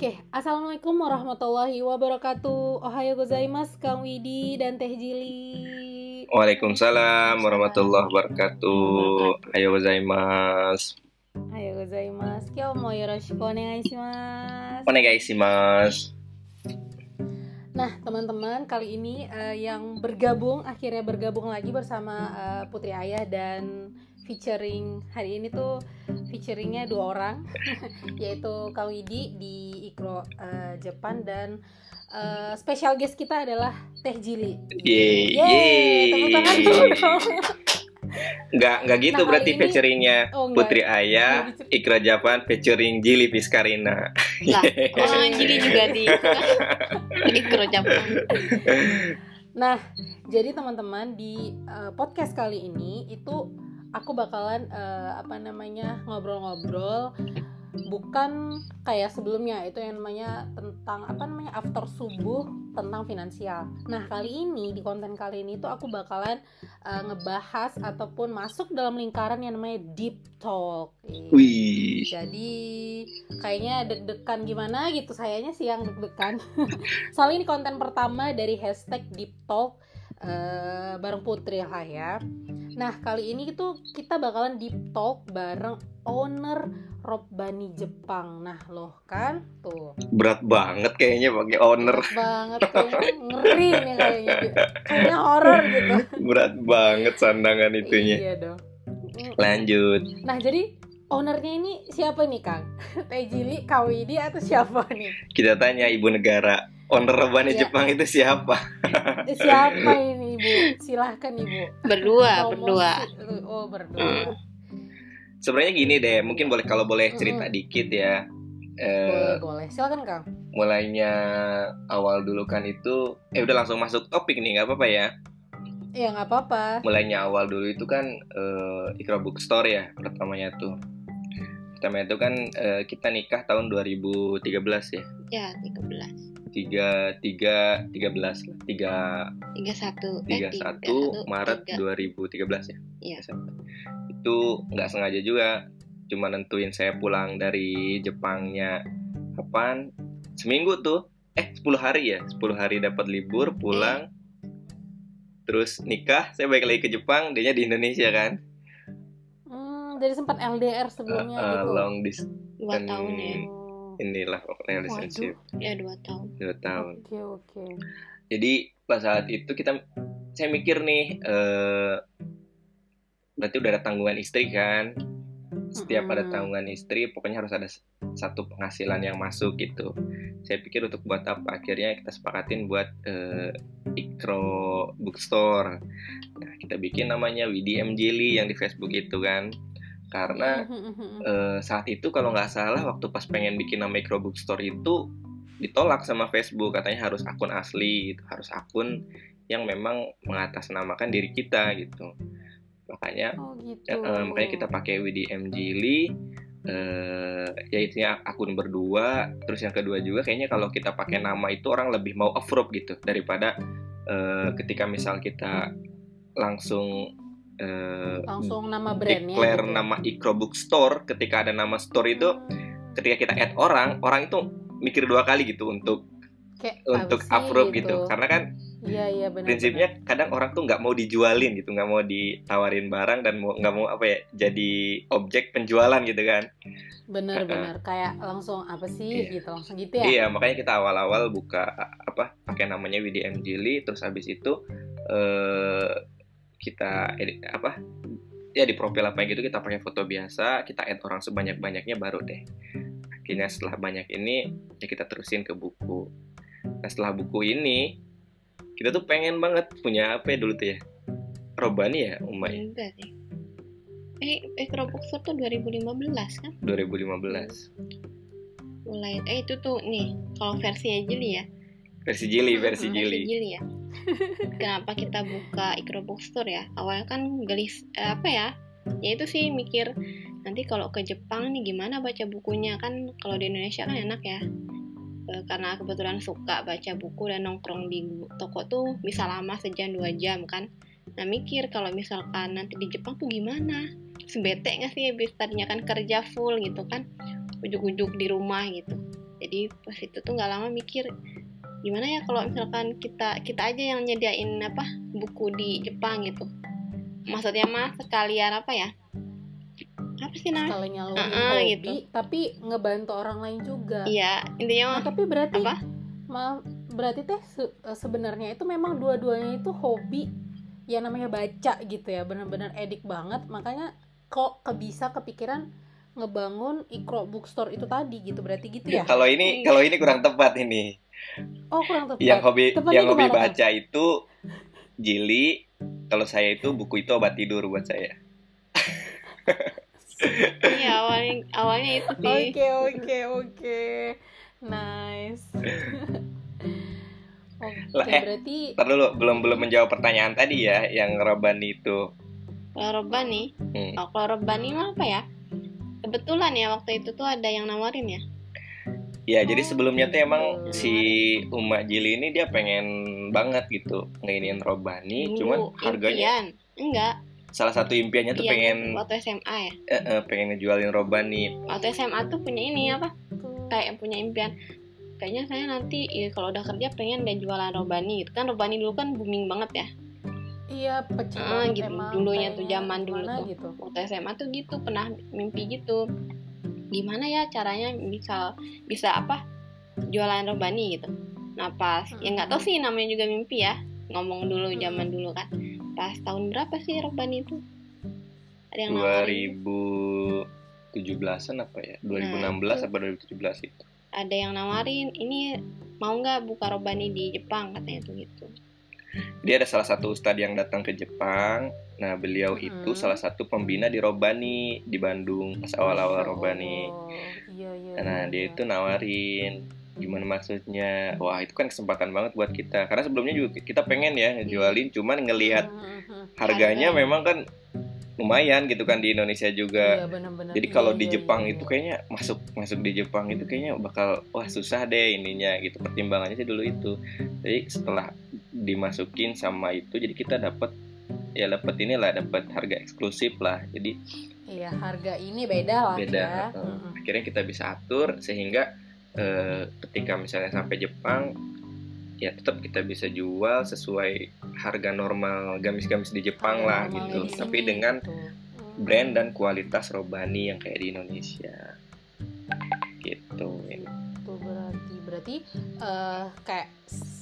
Oke, Assalamualaikum warahmatullahi wabarakatuh. Ohayo gozaimasu Kang Widi dan Teh Jili. Waalaikumsalam warahmatullahi wabarakatuh. Ayo gozaimasu. Ohayo gozaimasu. Kyo mo yoroshiku onegai shimasu Onegai shimasu Nah, teman-teman, kali ini uh, yang bergabung akhirnya bergabung lagi bersama uh, Putri Ayah dan featuring hari ini tuh featuringnya dua orang yaitu Kang Widi di Ikro uh, Jepang dan uh, special guest kita adalah Teh Jili. Yeay, yeay, tepuk tangan dulu dong. Nggak, nggak gitu Nah, berarti ini- featuringnya Oh, enggak. Putri Ayah, Ikra Japan featuring Jili Piskarina lah oh jadi juga di ikro Jepang Nah, jadi teman-teman di uh, podcast kali ini itu aku bakalan uh, apa namanya ngobrol-ngobrol bukan kayak sebelumnya itu yang namanya tentang apa namanya after subuh tentang finansial. Nah kali ini di konten kali ini tuh aku bakalan uh, ngebahas ataupun masuk dalam lingkaran yang namanya deep talk. Ih. Wih, Jadi kayaknya deg-degan gimana gitu sayanya sih yang deg-degan. Soalnya ini konten pertama dari hashtag Deep Talk eh, bareng Putri lah ya. Nah kali ini itu kita bakalan Deep Talk bareng owner Robbani Jepang. Nah loh kan tuh berat banget kayaknya pakai owner berat banget kayaknya ngeri nih kayaknya. Kayaknya horor gitu. Berat banget sandangan itunya Iya dong. Lanjut Nah jadi ownernya ini siapa nih Kang? Teh Jili, Kawidi atau siapa nih? Kita tanya ibu negara Owner Rebani Iya. Jepang itu siapa? Eh, siapa ini ibu? Silahkan ibu. berdua Promosi. berdua Oh berdua. Sebenarnya gini deh, mungkin boleh kalau boleh cerita Mm-mm. dikit ya. Eh, Boleh boleh. Silakan Kang. mulainya awal dulu kan itu, eh udah langsung masuk topik nih, nggak apa-apa ya. Ya nggak apa-apa. Mulainya awal dulu itu kan eh, Ikra Bookstore ya pertamanya tuh. Pertama itu kan eh, kita nikah tahun 2013 ya. ya 13 tiga tiga tiga belas lah tiga. 31 tiga eh, satu Maret tiga. 2013 ya? Iya. itu nggak sengaja juga cuma nentuin saya pulang dari Jepangnya kapan? Seminggu tuh. Eh 10 hari ya? 10 hari dapat libur pulang. Terus nikah saya balik lagi ke Jepang dia di Indonesia kan? Hmm, jadi sempat LDR sebelumnya Eh, eh, gitu. long dis dua tahun ya inilah pokoknya relationship. Ya dua tahun. Dua tahun. Oke oke. jadi pada saat itu kita saya mikir nih eh berarti udah ada tanggungan istri kan? Setiap ada Mm-mm. tanggungan istri pokoknya harus ada satu penghasilan yang masuk gitu. Saya pikir untuk buat apa? Akhirnya kita sepakatin buat eh, Ikro Bookstore. Nah kita bikin namanya WDM Jili yang di Facebook itu kan karena eh, saat itu kalau nggak salah waktu pas pengen bikin nama Micro Bookstore itu ditolak sama Facebook. Katanya harus akun asli gitu harus akun yang memang mengatasnamakan diri kita gitu. Makanya Oh gitu. eh, makanya kita pakai WDM Jili eh ya itu akun berdua. Terus yang kedua juga kayaknya kalau kita pakai nama itu orang lebih mau approve gitu daripada eh, ketika misal kita langsung eh, langsung nama brandnya. declare gitu. nama Ikro Bookstore ketika ada nama store itu ketika kita add orang orang itu mikir dua kali gitu untuk kayak untuk approve gitu. karena kan Iya iya benar. prinsipnya kadang orang tuh nggak mau dijualin gitu nggak mau ditawarin barang dan mau nggak mau apa ya jadi objek penjualan gitu kan benar benar kayak langsung apa sih Iya. gitu langsung gitu ya. iya makanya kita awal-awal buka apa pakai namanya WDM Jili terus habis itu eh kita edit apa ya di profil apa gitu kita pakai foto biasa kita add orang sebanyak-banyaknya baru deh. Akhirnya setelah banyak ini ya kita terusin ke buku. Nah setelah buku ini kita tuh pengen banget punya apa ya dulu tuh ya? Robani ya Umay enggak sih. Eh ikro bookstore tuh 2015 kan? 2015 mulai eh itu tuh nih kalau versinya Jili ya. Versi Jili versi versi Jili. Jili ya kenapa kita buka ikro bookstore ya? Awalnya kan gelis eh, apa ya? Ya itu sih mikir nanti kalau ke Jepang nih gimana baca bukunya? Kan kalau di Indonesia kan enak ya. Eh, karena kebetulan suka baca buku dan nongkrong di toko tuh bisa lama sejam dua jam kan. Nah mikir kalau misalkan nanti di Jepang tuh gimana? Sebete nggak sih habis tadinya kan kerja full gitu kan? Ujuk-ujuk di rumah gitu. Jadi pas itu tuh nggak lama mikir gimana ya kalau misalkan kita kita aja yang nyediain apa buku di Jepang gitu? Maksudnya mah sekalian apa ya? Apa sih namanya? Sekalian Ah, ah, hobi, gitu. tapi ngebantu orang lain juga. iya intinya Nah, mah tapi berarti apa? maaf berarti teh se- sebenarnya itu memang dua-duanya itu hobi yang namanya baca gitu ya benar-benar edik banget. Makanya kok kebisa kepikiran ngebangun ikro bookstore itu tadi gitu berarti gitu ya Kalau ini kalau ini kurang tepat ini. Oh kurang tepat Yang hobi Tepatnya yang hobi baca itu jili. Kalau saya itu buku itu obat tidur buat saya. iya awalnya awalnya itu sih oke oke oke nice oke Lah, eh, berarti Ntar dulu belum belum menjawab pertanyaan tadi ya yang Robani itu. kalau Robani Hmm. oh, kalau Robani mah apa ya kebetulan ya waktu itu tuh ada yang nawarin ya Ya, jadi sebelumnya tuh emang si Uma Jili ini dia pengen banget gitu ngeinin Robani, Dulu, cuman harganya impian. enggak. salah satu impiannya tuh Iya, pengen waktu SMA ya? Eh, eh, pengen ngejualin Robani. waktu SMA tuh punya ini apa? Kayak punya impian. Kayaknya saya nanti ya, kalau udah kerja pengen deh jualan robani gitu. Kan robani dulu kan booming banget ya. Iya pecah Ah, gitu. emang Dulunya tuh zaman dulu tuh. gitu. Waktu SMA tuh gitu pernah mimpi gitu gimana ya caranya bisa bisa apa jualan robani gitu. Nah pas ya nggak tahu sih namanya juga mimpi ya ngomong dulu zaman dulu kan. Pas tahun berapa sih robani itu? Ada yang nawarin 2017-an apa ya? 2016 Nah, apa 2017 itu. ada yang nawarin ini mau nggak buka robani di Jepang? katanya tuh gitu Dia ada salah satu ustadz yang datang ke Jepang. Nah, beliau Hmm. itu salah satu pembina di Robani di Bandung pas awal-awal Masya Robani. Allah. iya iya Nah, iya, dia iya. itu nawarin gimana maksudnya wah itu kan kesempatan banget buat kita karena sebelumnya juga kita pengen ya ngejualin cuman ngelihat Hmm, hmm, hmm. harganya Harga. memang kan lumayan gitu kan di Indonesia juga Iya, benar-benar. jadi Iya, kalau iya, di iya, Jepang iya. itu kayaknya masuk masuk di Jepang itu kayaknya bakal wah susah deh ininya gitu pertimbangannya sih dulu itu jadi setelah dimasukin sama itu jadi kita dapat ya dapat inilah dapat harga eksklusif lah jadi Iya, harga ini beda lah beda ya. Mm-mm. akhirnya kita bisa atur sehingga eh, ketika misalnya sampai Jepang ya tetap kita bisa jual sesuai harga normal gamis-gamis di Jepang lah gitu. di tapi sini, dengan gitu. Brand dan kualitas robani yang kayak di Indonesia. Gitu. Itu berarti berarti eh, kayak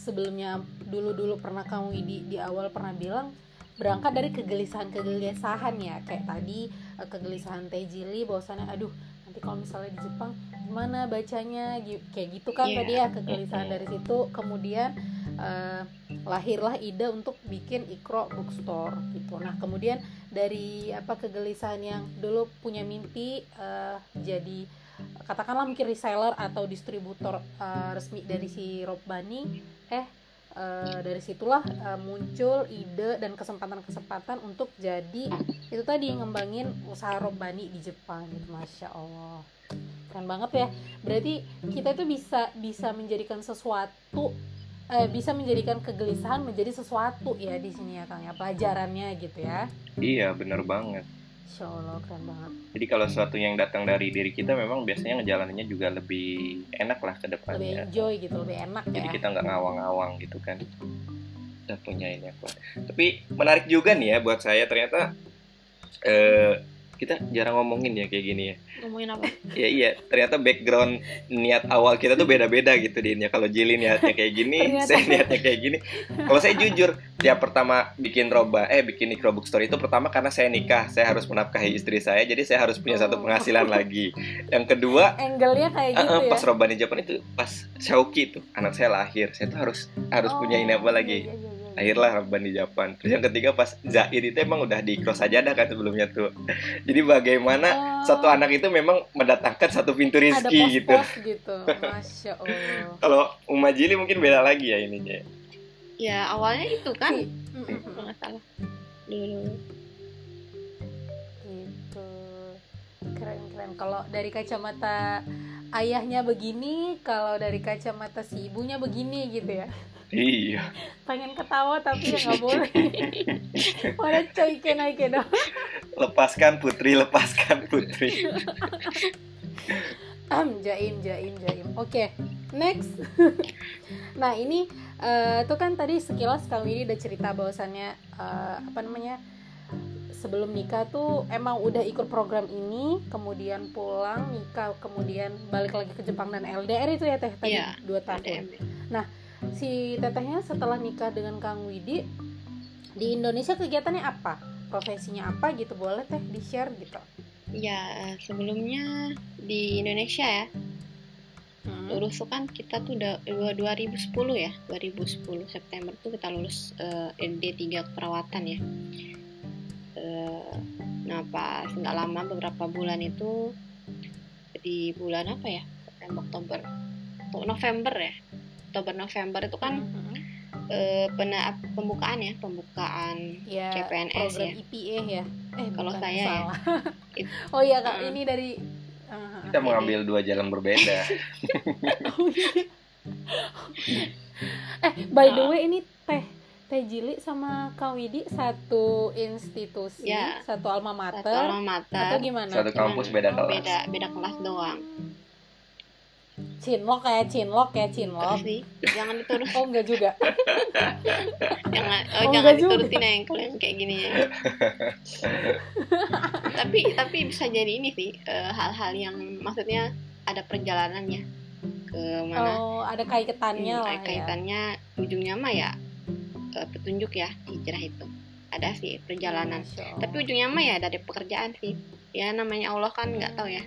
sebelumnya dulu-dulu pernah kamu di di awal pernah bilang berangkat dari kegelisahan-kegelisahan ya. Kayak tadi eh, kegelisahan Teh Jili bahwasannya aduh nanti kalau misalnya di Jepang gimana bacanya? Kayak gitu kan Iya. tadi ya kegelisahan dari situ. Kemudian eh, lahirlah ide untuk bikin ikro bookstore gitu. Nah kemudian dari apa kegelisahan yang dulu punya mimpi eh, jadi katakanlah mungkin reseller atau distributor eh, resmi dari si Rob Bani eh eh, dari situlah eh, muncul ide dan kesempatan-kesempatan untuk jadi itu tadi ngembangin usaha Rob Bani di Jepang gitu. Masya Allah keren banget ya. Berarti kita itu bisa bisa menjadikan sesuatu eh, bisa menjadikan kegelisahan menjadi sesuatu ya di sini ya Kang ya pelajarannya gitu ya. Iya bener banget. Insya Allah keren banget. Jadi kalau sesuatu yang datang dari diri kita memang biasanya ngejalaninnya juga lebih enak lah ke lebih depannya enjoy gitu lebih enak jadi ya. kita nggak ngawang-ngawang gitu kan. Udah punya ini apa tapi menarik juga nih ya buat saya. Ternyata eh, kita jarang ngomongin ya kayak gini ya. Ngomongin apa? Ya iya. Ternyata background niat awal kita tuh beda-beda gitu di ini kalau Jili niatnya kayak gini Ternyata. saya niatnya kayak gini. Kalau saya jujur dia pertama bikin roba eh bikin ikro bookstore itu pertama karena saya nikah saya harus menafkahi istri saya jadi saya harus punya satu Oh. penghasilan lagi. Yang kedua angle-nya kayak gitu eh, ya? pas Robani Japan itu pas Shauki tuh anak saya lahir. Saya tuh harus harus punya ini apa Oh, lagi iya, iya, iya, iya. lahirlah Robani Japan. Terus yang ketiga pas Zaid itu emang udah di cross aja dah kan sebelumnya tuh. Jadi bagaimana Oh, satu anak itu memang mendatangkan satu pintu rizki gitu. gitu. Masya Allah. Kalau Uma Jili mungkin beda lagi ya ininya. Ya awalnya itu kan? Kalau nggak salah. Dulu gitu. Keren keren kalau dari kacamata ayahnya begini kalau dari kacamata si ibunya begini gitu ya iya pengen ketawa tapi ya nggak boleh pada coy kenai kedo lepaskan putri lepaskan putri Am, jaim, jaim, jaim. Oke, next. nah ini uh, itu kan tadi sekilas Kang Widi udah cerita bahwasannya uh, apa namanya sebelum nikah tuh emang udah ikut program ini, kemudian pulang nikah, kemudian balik lagi ke Jepang dan LDR itu ya teh tadi Iya, dua tahun. Si tetehnya setelah nikah dengan Kang Widi di Indonesia kegiatannya apa? Profesinya apa gitu boleh teh di share gitu. Ya, sebelumnya di Indonesia ya, Hmm. lulus tuh kan kita tuh udah dua- 2010 ya 2010 September tuh kita lulus eh, D3 keperawatan ya Eh, nah pas nggak lama beberapa bulan itu di bulan apa ya September Oktober Oh, November ya Oktober November itu kan Mhm. eh, pena- pembukaan ya pembukaan ya, CPNS program ya. IPA ya. Eh, Kalau bukan, saya ya. salah. It- oh iya kak, Uh-uh. ini dari uh, Kita mengambil dua jalan berbeda. eh by the Uh. way ini teh teh Jili sama Kang Widi satu institusi, Ya. satu alma satu mater alma atau mater gimana? Satu kampus beda kelas. beda beda kelas doang Cinlok ya, cinlok ya, cinlok. sih. Jangan diturutin. Oh enggak juga. jangan oh, Oh, jangan enggak juga. diturutin ya yang kalian kayak gini ya. Tapi tapi bisa jadi ini sih eh, hal-hal yang maksudnya ada perjalanannya ke mana. Oh, ada kaitannya Hmm, lah ya. kaitannya ujungnya mah ya eh, petunjuk ya hijrah itu. Ada sih perjalanan. Tapi ujungnya mah ya dari pekerjaan sih. Ya namanya Allah kan nggak tahu ya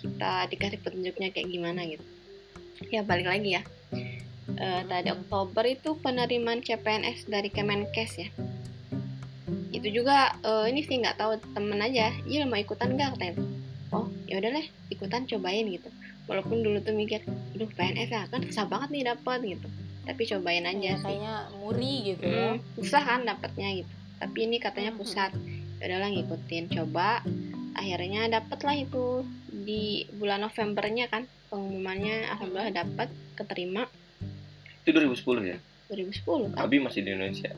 kita dikasih petunjuknya kayak gimana gitu. Ya balik lagi ya. Eh, tadi Oktober itu penerimaan CPNS dari Kemenkes ya. Itu juga eh, ini sih nggak tahu temen aja iya mau ikutan nggak? katanya. Oh ya udah deh ikutan cobain gitu. Walaupun dulu tuh mikir duh PNS ya kan susah banget nih dapat gitu. Tapi cobain aja Ya, sih. kayaknya muri gitu ya. Hmm, susah kan dapatnya gitu. Tapi ini katanya Mhm. pusat. Ya udahlah ngikutin coba akhirnya dapet lah itu di bulan Novembernya kan pengumumannya alhamdulillah dapat keterima Itu 2010 ya. 2010 kan Abi masih di Indonesia.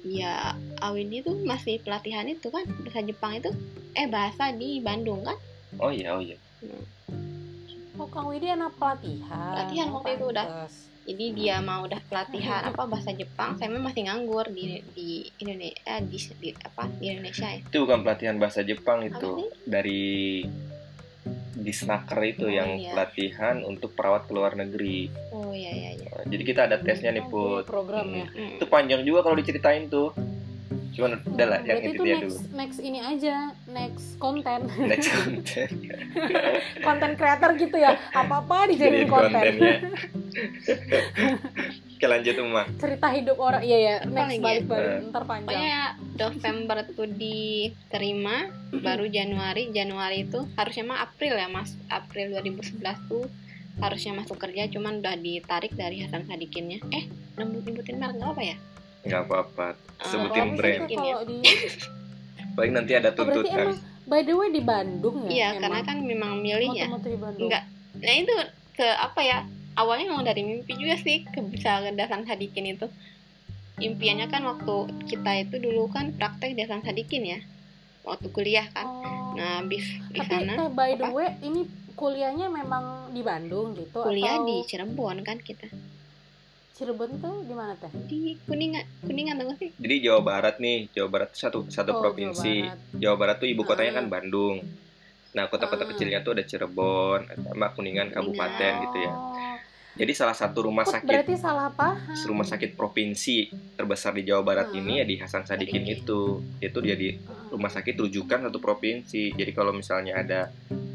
ya Awindi tuh masih pelatihan itu kan bahasa Jepang itu eh bahasa di Bandung kan Oh iya, oh iya. Oh, Kang Widi anak pelatihan. Pelatihan waktu itu udah. Jadi dia mau udah pelatihan apa bahasa Jepang saya masih nganggur di di Indonesia di, di apa di Indonesia ya Itu bukan pelatihan bahasa Jepang itu. Dari di Snaker itu Oh, yang iya. pelatihan untuk perawat ke luar negeri. oh iya iya iya Jadi kita ada tesnya nih, Put. program Hmm. ya. Mm. Itu panjang juga kalau diceritain tuh. Cuman udah lah yang itu itu dia next, dulu. next ini aja, next konten, Next content. konten creator gitu ya. Apa-apa dijadiin Jadiin konten. kontennya. Oke lanjut Uma. Cerita hidup orang, iya ya. Next lagi ya? balik-balik, Eh. ntar panjang. Pokoknya November tuh diterima, baru Januari, Januari itu harusnya mah April ya mas, April 2011 tuh harusnya masuk kerja, cuman udah ditarik dari Hasan Sadikinnya. Eh, nyebut nyebutin merek nggak apa ya? Nggak apa-apa. Ah, Sebutin sih, brand. Kalau di, Paling nanti ada oh, berarti tuntutan. emang by the way di Bandung ya? Iya, karena kan memang milih ya. Moto-moto di Bandung. Enggak. Nah itu ke apa ya? Awalnya memang dari mimpi juga sih ke bisa ke Hasan Sadikin itu. Impiannya kan waktu kita itu dulu kan praktek di Hasan Sadikin ya, waktu kuliah kan. Oh. Nah, habis di Tapi sana Teh, by the apa? way ini kuliahnya memang di Bandung gitu kuliah atau di Cirebon kan kita. Cirebon tuh di mana teh? Di Kuningan, Kuningan tahu nggak sih? Jadi Jawa Barat nih, Jawa Barat tuh satu satu Oh, provinsi. Jawa Barat. Jawa Barat tuh ibu kotanya Ah. kan Bandung. Nah, kota-kota Ah. kecilnya tuh ada Cirebon, sama Kuningan kabupaten Oh. gitu ya. Jadi salah satu rumah sakit berarti salah paham. rumah sakit provinsi terbesar di Jawa Barat Ah. ini ya di Hasan Sadikin Sadikin. itu. Itu dia di rumah sakit rujukan satu provinsi. Jadi kalau misalnya ada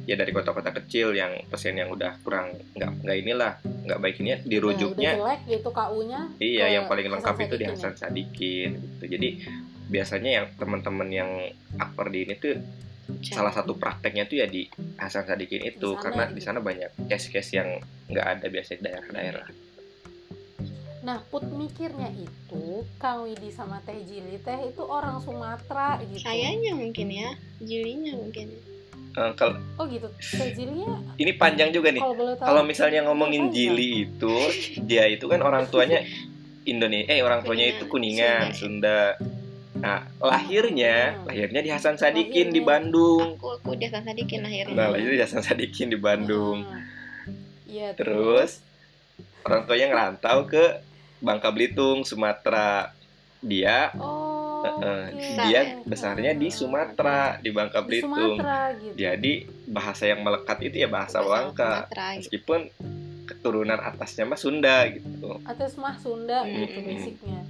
ya dari kota-kota kecil yang pasien yang udah kurang nggak nggak inilah nggak baik ini dirujuknya jelek gitu KU-nya. Iya, yang paling Hasan lengkap itu di Sadikin ya? Hasan Sadikin gitu. Jadi biasanya yang teman-teman yang aktor di ini tuh salah satu prakteknya tuh ya di Hasan Sadikin itu Di sana karena gitu. di sana banyak case-case yang nggak ada biasanya di daerah-daerah. Nah, Put mikirnya itu Kang Widi sama Teh Jili Teh itu orang Sumatera gitu. Sayanya mungkin ya, jilinya mungkin. Eh, kalau Oh gitu. Teh Jilinya ini panjang juga nih. kalau misalnya ngomongin Panjang. Jili itu, dia itu kan orang tuanya Indonesia, eh orang tuanya itu Kuningan, Kuningan, Sunda. Nah, lahirnya, Hmm. lahirnya di Hasan Sadikin di Lahirnya. Bandung. aku aku di Hasan Sadikin lahirnya Nah, lahirnya di Hasan Sadikin di Bandung. Hmm. Iya. Terus orang tuanya ngerantau ke Bangka Belitung, Sumatera. Dia Oh. eh, oke. dia besarnya di Sumatera, di Bangka Di Belitung. Sumatera gitu. Jadi bahasa yang melekat itu ya bahasa Bangka. Sumatera gitu. Meskipun keturunan atasnya mah Sunda gitu. Atas mah Sunda gitu basicnya.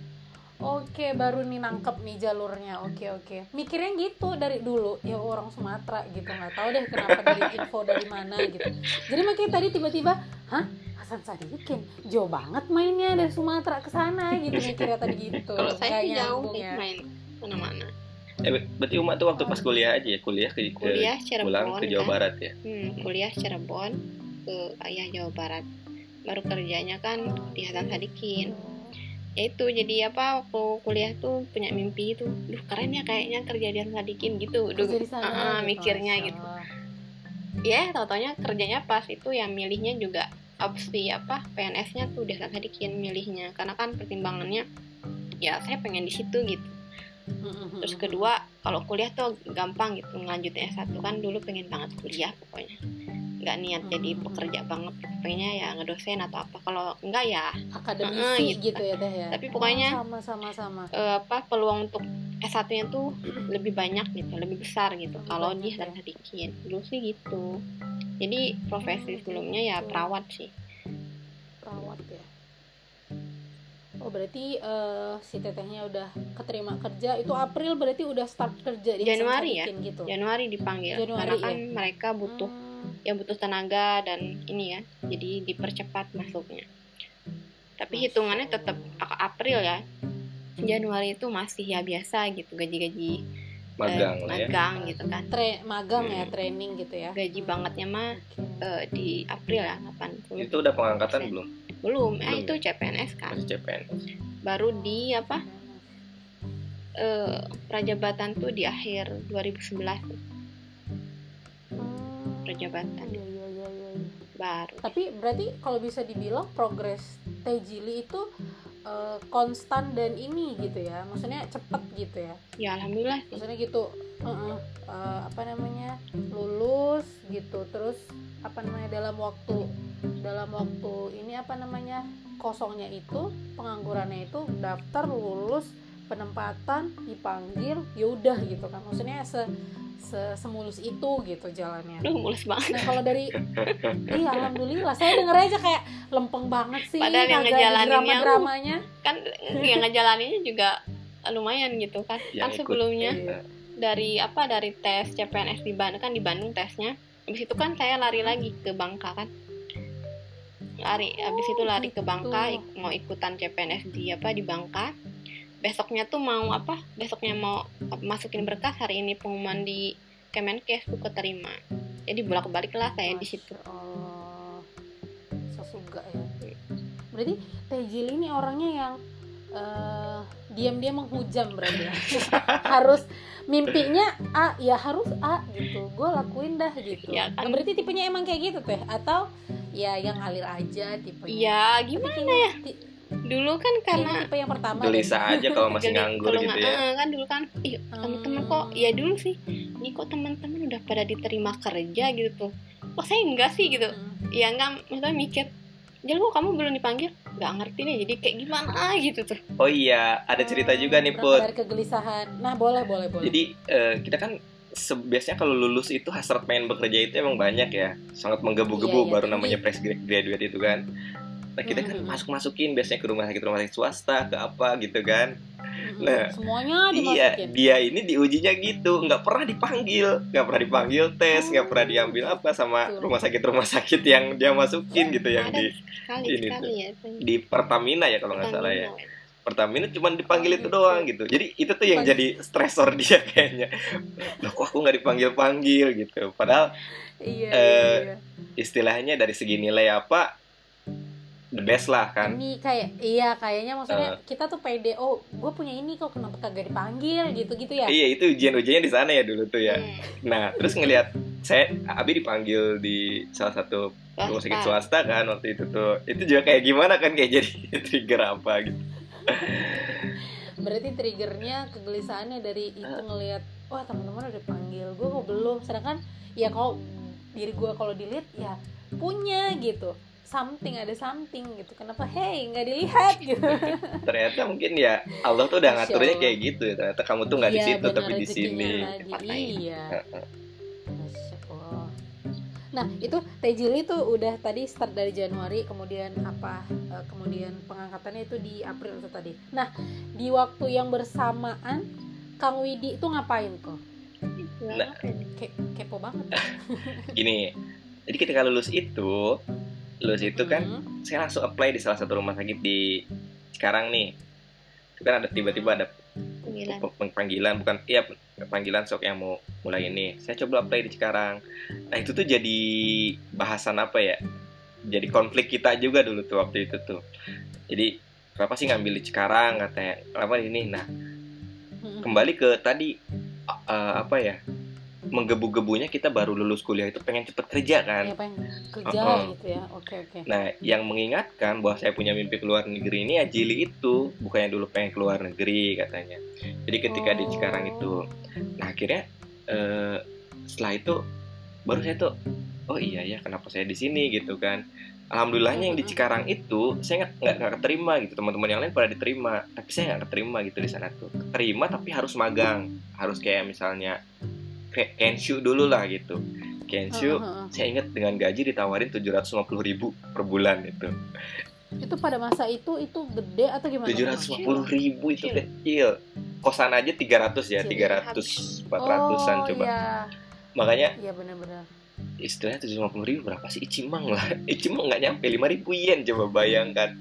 Oke, baru nih nangkep nih jalurnya. Oke, oke. Mikirnya gitu dari dulu. Ya orang Sumatera gitu. nggak tahu deh kenapa dari info dari mana gitu. Jadi makanya tadi tiba-tiba, hah? Hasan Sadikin jauh banget mainnya dari Sumatera ke sana gitu mikirnya tadi gitu. kalau saya sih jauh ya. main mana-mana Eh, berarti Uma tuh waktu pas kuliah aja ya, kuliah ke, ke- kuliah Cirebon pulang ke Jawa kan. Barat ya. Hmm, kuliah Cirebon ke ayah Jawa Barat baru kerjanya kan di Hasan Sadikin ya itu jadi apa waktu kuliah tuh punya mimpi itu duh keren ya kayaknya kerja di Sadikin gitu. Duh ah, gitu, mikirnya gitu. Ya taunya kerjanya pas itu ya milihnya juga opsi apa PNS-nya tuh di Hasan Sadikin milihnya. Karena kan pertimbangannya ya saya pengen di situ gitu. Terus kedua kalau kuliah tuh gampang gitu ngelanjutin S1 kan dulu pengen banget kuliah pokoknya nggak niat jadi Hmm. pekerja banget pengennya ya ngedosen atau apa kalau enggak ya akademisi Heeh, gitu. gitu ya teh ya. Tapi pokoknya- Oh, sama sama sama. eh, apa peluang untuk S1 nya tuh lebih banyak gitu lebih besar gitu Lebih kalau di ya. Sadikin dulu sih gitu jadi profesi Oh, sebelumnya ya gitu. perawat sih perawat ya oh berarti eh, si tetehnya udah keterima kerja itu April berarti udah start kerja di Januari ya? Gitu Januari dipanggil Januari, karena kan ya? mereka butuh Hmm, ya butuh tenaga dan ini ya jadi dipercepat masuknya tapi hitungannya tetap. April ya Januari itu masih ya biasa gitu gaji-gaji Magang eh, ya. magang gitu kan Tra- magang ya Hmm. training gitu ya gaji bangetnya mah eh, di April ya 80 Itu udah pengangkatan belum? belum eh itu ya? CPNS kan Masih CPNS. baru di apa eh, prajabatan tuh di akhir 2011 tuh, prajabatan iya, iya, iya, iya, iya. baru. Tapi berarti kalau bisa dibilang progres Tejili itu eh, konstan dan ini gitu ya. Maksudnya cepet gitu ya. Ya alhamdulillah sih. Maksudnya gitu uh-uh, uh, apa namanya lulus gitu. Terus apa namanya dalam waktu dalam waktu ini apa namanya kosongnya itu penganggurannya itu daftar lulus penempatan dipanggil ya udah gitu kan. Maksudnya se, se- semulus itu gitu jalannya. Duh mulus banget. Nah kalau dari iya alhamdulillah. Saya denger aja kayak lempeng banget sih Padahal yang ngejalaninnya, drama dramanya kan yang ngejalaninnya juga lumayan gitu kan. Yang kan ikut. sebelumnya Iya. dari apa dari tes CPNS di Bandung kan di Bandung tesnya. Habis itu kan saya lari lagi ke Bangka kan. Lari habis itu lari ke Bangka ik- mau ikutan CPNS di apa di Bangka besoknya tuh mau apa besoknya mau masukin berkas hari ini pengumuman di Kemenkes tuh keterima jadi bolak balik lah saya di situ Allah. Sesuga ya. Berarti Tejil ini orangnya yang eh, diam-diam menghujam berarti ya. harus mimpinya A ya harus A gitu. Gue lakuin dah gitu. Ya kan. Berarti tipenya emang kayak gitu teh atau ya yang ngalir aja tipenya. ya Tapi gimana ti- dulu kan karena tipe yang pertama deh. Gelisah aja kalau masih nganggur kalau gitu ya. eh, kan dulu kan ih teman-teman Hmm. kok ya dulu sih ini kok teman-teman udah pada diterima kerja gitu tuh kok saya enggak sih gitu Hmm. ya enggak maksudnya mikir jadi kok kamu belum dipanggil nggak ngerti nih jadi kayak gimana gitu tuh Oh iya, ada cerita juga nih Put. Dari kegelisahan. Nah boleh boleh boleh. Jadi eh, kita kan biasanya kalau lulus itu hasrat pengen bekerja itu emang banyak ya, sangat menggebu-gebu Iya, iya, baru tinggi. namanya fresh gra- graduate itu kan. Nah kita kan Mhm. masuk-masukin biasanya ke rumah sakit rumah sakit swasta ke apa gitu kan. Nah, semuanya Iya, dimasukin. dia ini diujinya gitu, nggak pernah dipanggil, nggak pernah dipanggil tes, nggak pernah diambil apa sama rumah sakit rumah sakit yang dia masukin gitu yang di ini tuh. ya di Pertamina ya kalau nggak salah ya. Pertamina. Cuma dipanggil itu gitu. doang gitu. Jadi itu tuh yang jadi stresor dia kayaknya. Loh kok aku nggak dipanggil-panggil gitu. Padahal Iya, Eh, iya, iya. istilahnya dari segi nilai apa the best lah kan. Ini kayak iya kayaknya maksudnya Eh. kita tuh pede. Oh, gue punya ini kok kenapa kagak dipanggil gitu-gitu ya? Iya itu ujian-ujiannya di sana ya dulu tuh ya. Hmm, Nah terus ngelihat saya Abi dipanggil di salah satu rumah sakit swasta kan waktu itu tuh. Itu juga kayak gimana kan kayak jadi trigger apa gitu. berarti triggernya kegelisahannya dari itu ngelihat wah teman-teman udah panggil gue kok belum sedangkan ya kalau diri gue kalau dilihat ya punya gitu something ada something gitu kenapa hey nggak dilihat gitu ternyata mungkin ya Allah tuh udah Masya ngaturnya Allah. kayak gitu ya ternyata kamu tuh nggak di Iya, situ tapi di sini lagi. Tempat lain. iya Allah. Nah itu Tejili tuh udah tadi start dari Januari kemudian apa eh, kemudian pengangkatannya itu di April itu tadi. Nah di waktu yang bersamaan Kang Widi itu ngapain kok? Nah. Ke- kepo banget. gini jadi ketika lulus itu lulus itu kan Hmm. saya langsung apply di salah satu rumah sakit di sekarang nih. Itu kan ada tiba-tiba ada Panggilan. panggilan bukan iya panggilan sok yang mau mulai ini. Saya coba apply di Cikarang nah itu tuh jadi bahasan apa ya? Jadi konflik kita juga dulu tuh waktu itu tuh. Jadi kenapa sih ngambil di Cikarang katanya kenapa ini? Nah Hmm. kembali ke tadi a- apa ya menggebu-gebunya kita baru lulus kuliah itu pengen cepet kerja kan Ya pengen kerja Uh-uh. gitu ya. Oke oke. Nah, yang mengingatkan bahwa saya punya mimpi keluar negeri ini ya Jili itu, bukannya dulu pengen keluar negeri katanya. Jadi ketika di Cikarang itu, nah akhirnya eh, setelah itu baru saya tuh, oh iya ya kenapa saya di sini gitu kan. Alhamdulillahnya yang di Cikarang itu saya nggak nggak keterima gitu teman-teman yang lain pada diterima, tapi saya nggak keterima gitu di sana tuh. Keterima tapi harus magang, harus kayak misalnya Kenshu dulu lah gitu. Kenshu Heeh, heeh. saya ingat dengan gaji ditawarin 750.000 ribu per bulan itu Itu pada masa itu itu gede atau gimana? 750 ribu itu Kecil. kecil kosan aja 300 ya Kecil. 300 400an oh, coba Iya, makanya iya benar-benar. istilahnya 750 ribu berapa sih Icimang lah Icimang nggak nyampe 5 ribu yen coba bayangkan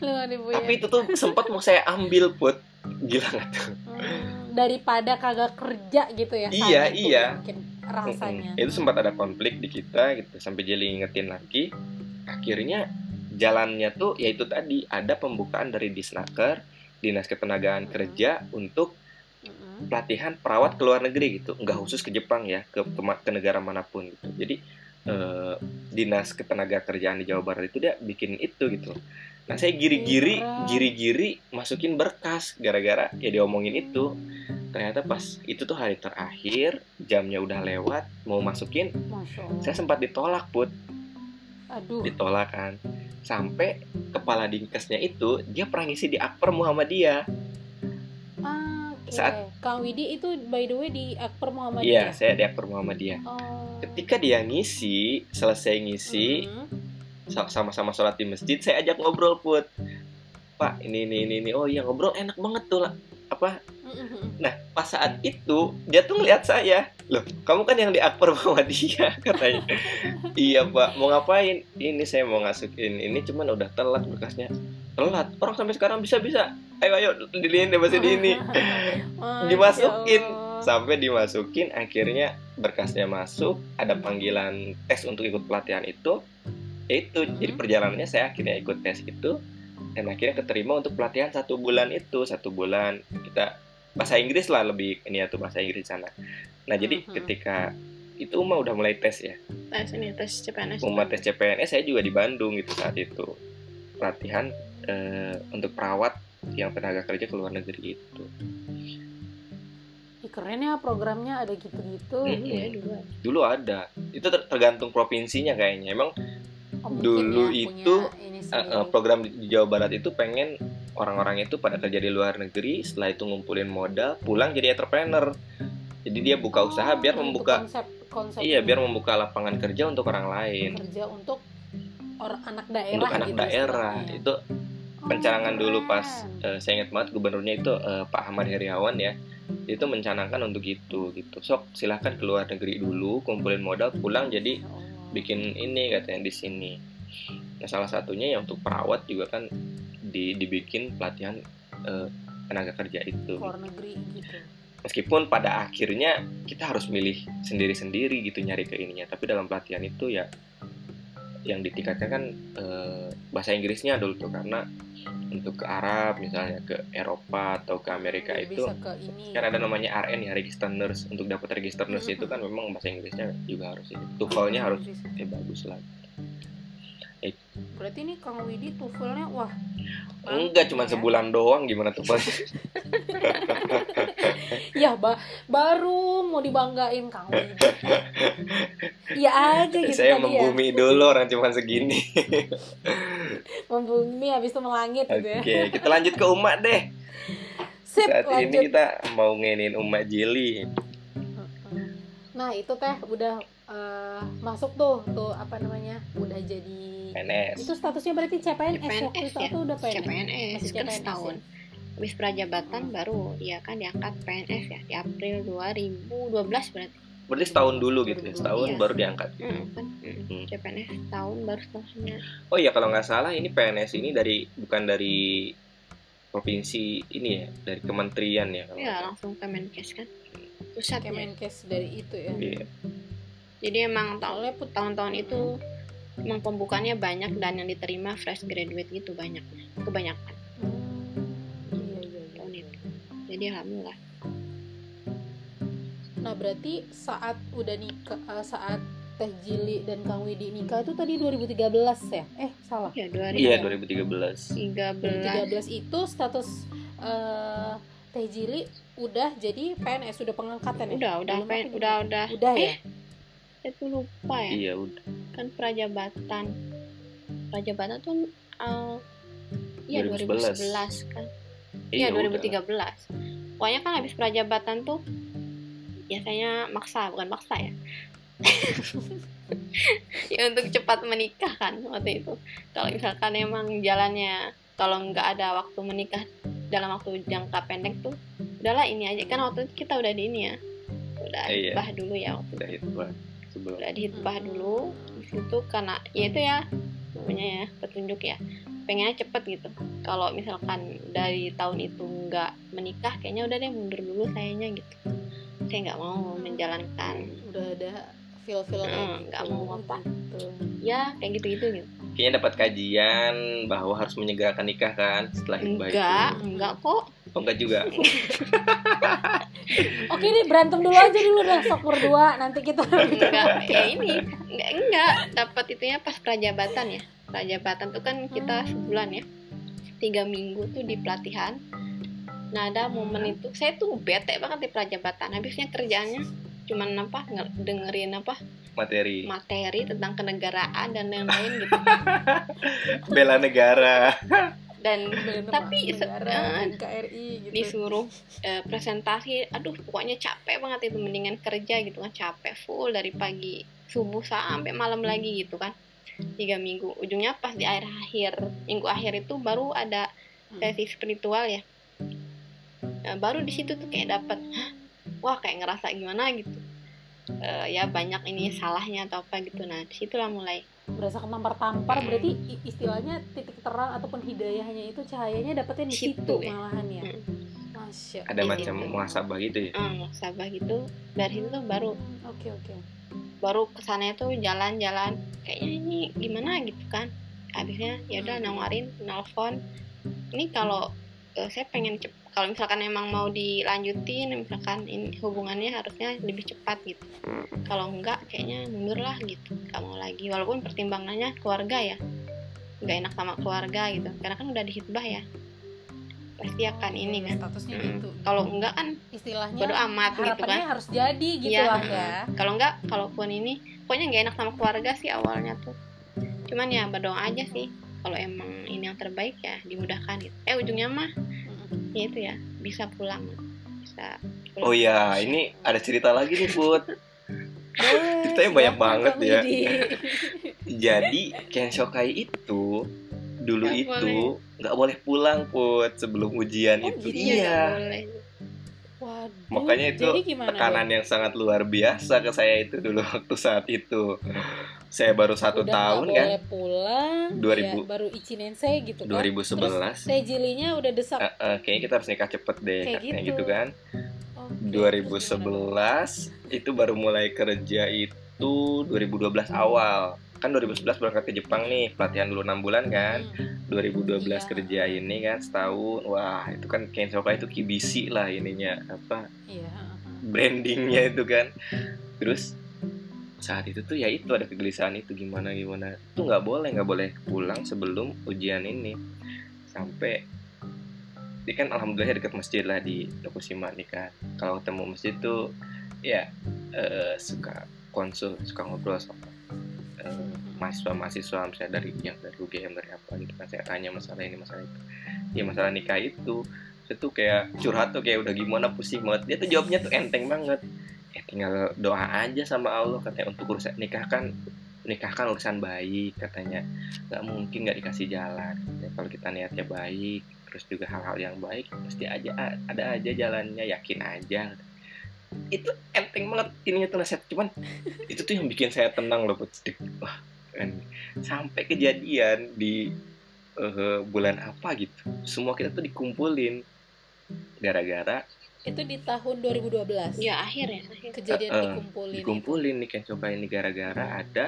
Lima ribu ya. tapi itu tuh sempat mau saya ambil put gila nggak tuh Hmm, daripada kagak kerja gitu ya Iya, iya. ya, mungkin rasanya. Itu sempat ada konflik di kita gitu sampai jadi ingetin lagi. Akhirnya jalannya tuh yaitu tadi ada pembukaan dari Disnaker Dinas Ketenagaan Mm-mm. Kerja untuk pelatihan perawat ke luar negeri gitu. Nggak khusus ke Jepang ya ke ke, ke negara mana pun gitu. Jadi eh, dinas ketenaga kerjaan di Jawa Barat itu dia bikin itu gitu nah saya giri-giri giri-giri masukin berkas gara-gara ya diomongin itu. Ternyata pas itu tuh hari terakhir jamnya udah lewat mau masukin saya sempat ditolak put. Aduh. Ditolak kan. Sampai kepala dinkesnya itu dia pernah ngisi di Akper Muhammadiyah. Ah, saat- Kang Widi itu by the way di Akper Muhammadiyah? Iya saya di Akper Muhammadiyah. Oh. ketika dia ngisi selesai ngisi Mhm. sa- sama-sama sholat di masjid saya ajak ngobrol put. Pak ini ini ini, ini. oh iya ngobrol enak banget tuh lah apa? Nah pas saat itu dia tuh ngeliat saya. Loh kamu kan yang di Akbar Muhammadiyah katanya. Iya pak. Mau ngapain? Ini saya mau ngasukin ini cuman udah telat berkasnya telat. Orang sampai sekarang bisa bisa ayo ayo dilihin deh masih di ini. Dimasukin. Allah. sampai dimasukin akhirnya berkasnya masuk ada panggilan tes untuk ikut pelatihan itu Ya itu jadi Mhm. perjalanannya saya akhirnya ikut tes itu dan akhirnya keterima untuk pelatihan satu bulan itu satu bulan kita bahasa Inggris lah lebih ini ya tuh bahasa Inggris sana. Nah jadi Mhm. ketika itu Uma udah mulai tes ya. Tes ini tes CPNS Uma tes CPNS saya juga di Bandung gitu saat itu. Pelatihan eh, untuk perawat yang tenaga kerja ke luar negeri itu. Ih, keren ya programnya ada gitu-gitu. Mm-mm. iya dulu dulu ada. Itu ter- tergantung provinsinya kayaknya. Emang Oh, Dulu ya, itu, eh, program di Jawa Barat itu pengen orang-orang itu pada kerja di luar negeri setelah itu ngumpulin modal pulang jadi entrepreneur. Jadi dia buka usaha Oh, biar itu membuka konsep, konsep iya biar membuka lapangan kerja untuk orang lain. Kerja untuk orang anak daerah untuk anak gitu daerah. Itu Oh, pencanangan dulu pas eh, saya ingat banget gubernurnya itu eh, Pak Ahmad Heriawan ya. Itu mencanangkan untuk itu gitu. Sok silahkan ke luar negeri dulu kumpulin modal pulang jadi Allah. Bikin ini katanya di sini. Nah salah satunya ya untuk perawat juga kan di, dibikin pelatihan eh, tenaga kerja itu. Luar negeri gitu. Meskipun pada akhirnya kita harus milih sendiri-sendiri gitu nyari ke ininya tapi dalam pelatihan itu ya yang ditingkatkan kan eh, bahasa Inggrisnya dulu tuh karena untuk ke Arab misalnya ke Eropa atau ke Amerika Jadi itu kan ada namanya RN ya register nurse. Untuk dapat register nurse itu kan memang bahasa Inggrisnya juga harus ini. TOEFL-nya harus ya bagus lah Eh. Berarti ini Kang Widi tuvelnya wah. Enggak cuma ya. sebulan doang gimana tuh Pak? Ya ba- baru mau dibanggain Kang Widi. Iya aja gitu Saya ya. membumi dulu orang cuma segini. Membumi habis itu melangit gitu ya. Oke, kita lanjut ke Umak deh. Sip, Saat lanjut. ini kita mau ngenin Umak Jili. Nah, itu teh udah eh, masuk tuh tuh apa namanya? Udah jadi PNS. itu statusnya berarti CPNS, waktu CPNS itu ya atau udah PNS? CPNS Masih kan CPNS setahun ya? habis prajabatan baru dia kan diangkat PNS ya di April 2012 berarti Berarti setahun dulu gitu ya, setahun Iya. baru diangkat. Hmm, kan Hmm. CPNS setahun baru setelahnya Oh iya kalau nggak salah ini PNS ini dari bukan dari provinsi ini ya, dari kementerian ya. kalau ya langsung Kemenkes kan pusat ya Kemenkes dari itu ya. Iya. Jadi emang tahun-tahun itu emang pembukaannya banyak dan yang diterima fresh graduate gitu banyak kebanyakan Hmm, iya, iya, iya. tahun itu jadi alhamdulillah Nah, berarti saat udah nikah eh, saat Teh Jili dan Kang Widi nikah itu tadi 2013 ya? Eh, salah. ya 2013 Iya 2013. 2013 itu status eh, Teh Jili udah jadi PNS sudah pengangkatan ya? udah udah Belum apa udah udah Udah ya? eh saya tuh lupa ya Iya udah. kan prajabatan prajabatan tuh uh, iya 2011. 2011 kan iya udah. 2013 pokoknya kan habis prajabatan tuh biasanya maksa bukan maksa ya ya untuk cepat menikah kan waktu itu kalau misalkan emang jalannya kalau nggak ada waktu menikah dalam waktu jangka pendek tuh udahlah ini aja kan waktu itu kita udah di ini ya udah Iya. bah dulu ya waktu Udah itu. Sebelum. udah dihitbah dulu di situ karena ya itu ya namanya ya petunjuk ya pengennya cepet gitu kalau misalkan dari tahun itu nggak menikah kayaknya udah deh mundur dulu sayanya gitu saya nggak mau menjalankan Udah ada feel-feel kayak Hmm, gitu. nggak mau apa. Gitu. ya kayak gitu gitu gitu Kayaknya dapat kajian bahwa harus menyegerakan nikah kan setelah hitbah enggak itu. enggak kok Oh enggak juga. Oke nih berantem dulu aja dulu dah sok berdua nanti kita enggak ya ini. Enggak enggak dapat itunya pas prajabatan ya. Prajabatan tuh kan kita sebulan ya. Tiga minggu tuh di pelatihan. Nah ada momen itu saya tuh bete banget di prajabatan. Habisnya kerjaannya cuman apa nge- dengerin apa Materi. materi tentang kenegaraan dan lain-lain gitu. Bela negara. Dan Tapi negara, eh, NKRI gitu. disuruh eh, presentasi. Aduh pokoknya capek banget itu mendingan kerja gitu kan. Capek full dari pagi subuh sampai malam lagi gitu kan. Tiga minggu. Ujungnya pas di akhir akhir minggu akhir itu baru ada Hmm. sesi spiritual ya. Nah, baru di situ tuh kayak dapat wah kayak ngerasa gimana gitu Eh, ya banyak ini salahnya atau apa gitu nah di situlah mulai berasa ketampar-tampar berarti istilahnya titik terang ataupun hidayahnya itu cahayanya dapetnya di Situ, situ ya. malahan ya. Hmm. Masya. Ada Iya. macam muhasabah gitu ya. eh, sabah gitu dari situ tuh baru Oke oke. baru kesannya tuh jalan-jalan kayaknya ini gimana gitu kan habisnya ya udah Hmm. nawarin nelfon ini kalau eh, saya pengen cep kalau misalkan emang mau dilanjutin misalkan ini hubungannya harusnya lebih cepat gitu. Kalau enggak kayaknya mundur lah gitu. Nggak mau lagi. Walaupun pertimbangannya keluarga ya. Nggak enak sama keluarga gitu. Karena kan udah dihitbah ya. Pasti akan ini kan. Statusnya Mm. gitu. kalau enggak kan istilahnya bodo amat gitu kan. harus jadi gitu Iya, lah ya. kalau enggak kalaupun ini pokoknya nggak enak sama keluarga sih awalnya tuh. Cuman ya berdoa aja sih. Kalau emang ini yang terbaik ya dimudahkan gitu. Eh ujungnya mah. Ya itu ya bisa pulang bisa pulang. Oh iya, ini ada cerita lagi nih Put. Boleh, Ceritanya banyak banget ya. Jadi Ken Shokai itu dulu Nggak itu nggak boleh pulang Put sebelum ujian Oh, itu. gitu Iya, boleh. Waduh. Makanya itu gimana Tekanan yang sangat luar biasa ke saya itu dulu waktu saat itu. Saya baru satu Udah tahun kan, boleh pulang 2000. ya, baru icinensei gitu kan 2011. Terus Tejilinya udah desak Eh, eh, kayaknya kita harus nikah cepet deh, Kayak katanya gitu. gitu kan. Oke, 2011 itu baru mulai kerja itu 2012 awal. Kan 2011 berangkat ke Jepang nih, pelatihan dulu 6 bulan kan. Hmm. 2012 Iya. kerja ini kan setahun. Wah, itu kan Ken Shokai itu kibisi lah ininya apa Iya. brandingnya itu kan. Terus saat itu tuh ya itu ada kegelisahan itu gimana gimana. Itu nggak boleh nggak boleh pulang sebelum ujian ini. Sampai dia kan alhamdulillah dekat masjid lah di Tokushima nih kan kalau ketemu masjid tuh ya eh, suka konsul suka ngobrol sama eh, mahasiswa-mahasiswa misalnya dari yang dari UGM dari apa gitu kan. Saya tanya masalah ini masalah itu. Ya masalah nikah itu itu kayak curhat tuh kayak udah gimana pusing banget. Dia tuh jawabnya tuh enteng banget ya tinggal doa aja sama Allah katanya untuk urusan nikah kan nikah kan urusan baik katanya. Nggak mungkin nggak dikasih jalan. Ya, kalau kita niatnya baik terus juga hal-hal yang baik pasti aja ada aja jalannya yakin aja. Itu enteng banget ininya tuh nasihat cuman itu tuh yang bikin saya tenang loh buat wah kan sampai kejadian di uh, bulan apa gitu semua kita tuh dikumpulin. Gara-gara itu di tahun 2012 ya akhir ya akhir. kejadian uh, uh, dikumpulin dikumpulin nih kan coba ini gara-gara ada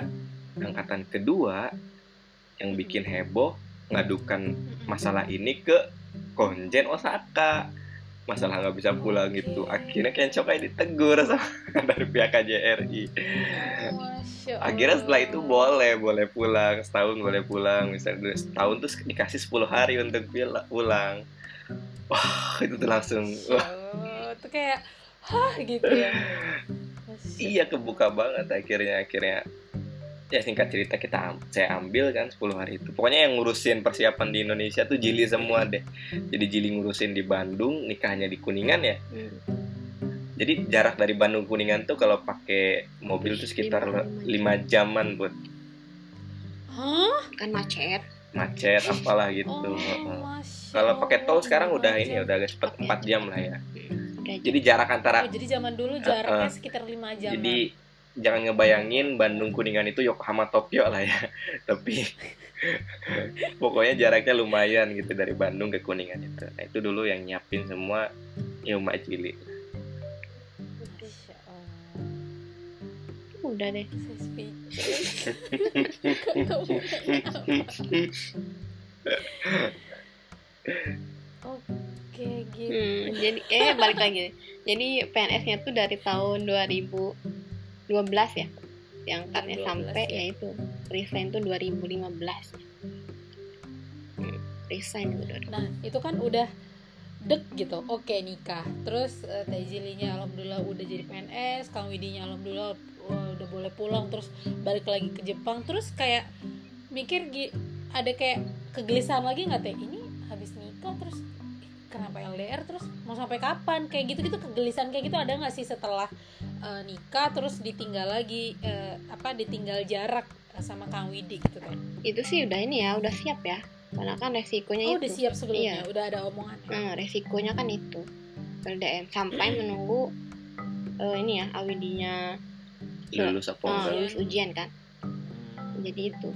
angkatan kedua yang bikin heboh ngadukan masalah ini ke konjen Osaka. Masalah nggak bisa pulang okay. gitu. Akhirnya Kencokai ditegur sama dari pihak KJRI akhirnya setelah itu boleh boleh pulang. Setahun boleh pulang. Misalnya setahun tuh dikasih 10 hari untuk pulang. Wah itu tuh langsung wah itu kayak hah? gitu ya. Iya kebuka banget akhirnya akhirnya. Ya singkat cerita kita saya ambil kan 10 hari itu. Pokoknya yang ngurusin persiapan di Indonesia tuh Jili semua deh. Jadi Jili ngurusin di Bandung nikahnya di Kuningan ya. Jadi jarak dari Bandung Kuningan tuh kalau pakai mobil tuh sekitar 5 jaman. buat Hah? kan macet. Macet apalah gitu. Oh, kalau pakai tol sekarang udah ini ya udah agak cepet 4 jam lah ya jadi jarak antara oh, jadi zaman dulu jaraknya uh, sekitar 5 jam jadi jangan ngebayangin Bandung Kuningan itu Yokohama Tokyo lah ya. Tapi pokoknya jaraknya lumayan gitu dari Bandung ke Kuningan itu. Nah, itu dulu yang nyiapin semua Yuma Cili udah deh. Oke gitu. Hmm, jadi eh balik lagi. Jadi PNS-nya tuh dari tahun 2000 12 ya diangkatnya sampai ya. yaitu resign tuh 2015 hmm, resign itu nah itu kan udah dek gitu. Oke nikah. Terus uh, Teh Jilinya alhamdulillah udah jadi PNS Kang Widinya alhamdulillah uh, udah boleh pulang. Terus balik lagi ke Jepang. Terus kayak mikir ada kayak kegelisahan lagi nggak teh? Ini habis nikah terus kenapa LDR terus mau sampai kapan? Kayak gitu gitu kegelisahan kayak gitu ada nggak sih setelah uh, nikah terus ditinggal lagi uh, apa ditinggal jarak sama Kang Widi gitu kan? Itu sih udah ini ya udah siap ya. Karena kan resikonya oh, itu. udah siap sebelumnya iya. udah ada omongan hmm, resikonya kan itu. LDM sampai menunggu uh, ini ya awidinya lulus apa uh, lulus ujian kan. Jadi itu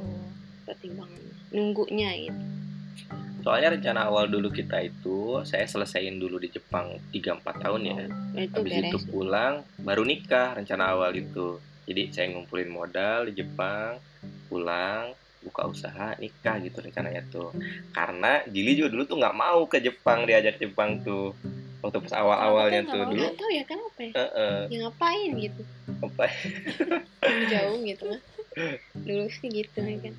pertimbangannya. Nunggunya gitu soalnya rencana awal dulu kita itu saya selesaiin dulu di Jepang 3-4 tahun ya. Oh, itu habis beres. itu pulang baru nikah rencana awal itu. Jadi saya ngumpulin modal di Jepang pulang buka usaha nikah gitu rencananya tuh. Karena Jili juga dulu tuh nggak mau ke Jepang diajak Jepang tuh. Waktu pas awal-awalnya tuh dulu. Tahu ya kenapa ya? Uh -uh. ya ngapain gitu? Ngapain? Jauh gitu kan dulu sih gitu ya kan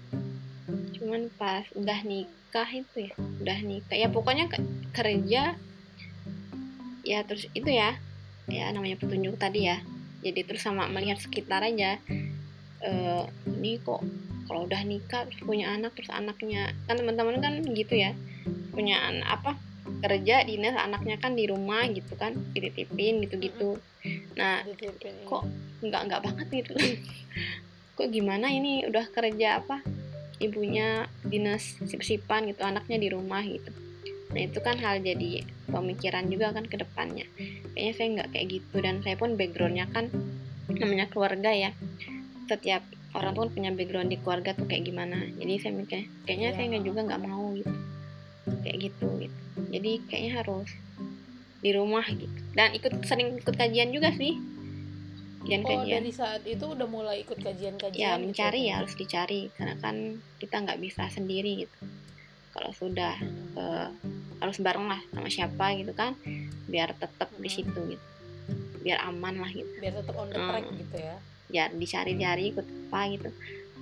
cuman pas udah nikah itu ya udah nikah. Ya pokoknya kerja ya terus itu ya ya namanya petunjuk tadi ya. Jadi terus sama melihat sekitar aja e, ini kok kalau udah nikah terus punya anak terus anaknya. Kan teman-teman kan gitu ya punya anak apa kerja dinas anaknya kan di rumah gitu kan dititipin gitu-gitu. Nah kok nggak nggak banget gitu. Kok gimana ini udah kerja apa ibunya dinas sip-sipan gitu anaknya di rumah gitu. Nah itu kan hal jadi pemikiran juga kan ke depannya. Kayaknya saya nggak kayak gitu dan saya pun backgroundnya kan namanya keluarga ya. Setiap orang tuh punya background di keluarga tuh kayak gimana. Jadi saya mikir kayaknya saya nggak juga nggak mau gitu. Kayak gitu gitu. Jadi kayaknya harus di rumah gitu. Dan ikut sering ikut kajian juga sih kajian-kajian. Oh dari saat itu udah mulai ikut kajian-kajian. Ya gitu? mencari gitu. ya harus dicari karena kan kita nggak bisa sendiri gitu. Kalau sudah hmm. uh, harus bareng lah sama siapa gitu kan, biar tetap hmm. di situ gitu, biar aman lah gitu. Biar tetap on the track hmm. gitu ya. ya dicari-cari ikut apa gitu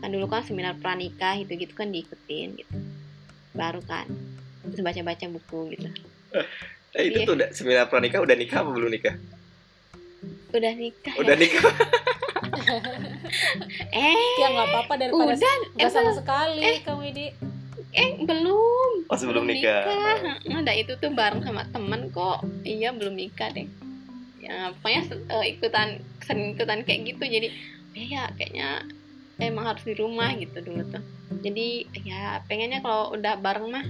kan dulu kan seminar pranikah gitu gitu kan diikutin gitu baru kan terus baca-baca buku gitu Eh, itu Iya. tuh udah seminar pranikah udah nikah apa belum nikah? Udah nikah Udah ya? nikah. eh. Ya nggak apa-apa daripada udah nggak eh, sama sekali eh. kamu di eh belum. Oh, sebelum nikah. Heeh, Ada itu tuh bareng sama temen kok. Iya belum nikah deh. Ya pokoknya eh, ikutan sering ikutan kayak gitu. Jadi eh, ya kayaknya emang harus di rumah gitu dulu tuh. Jadi ya pengennya kalau udah bareng mah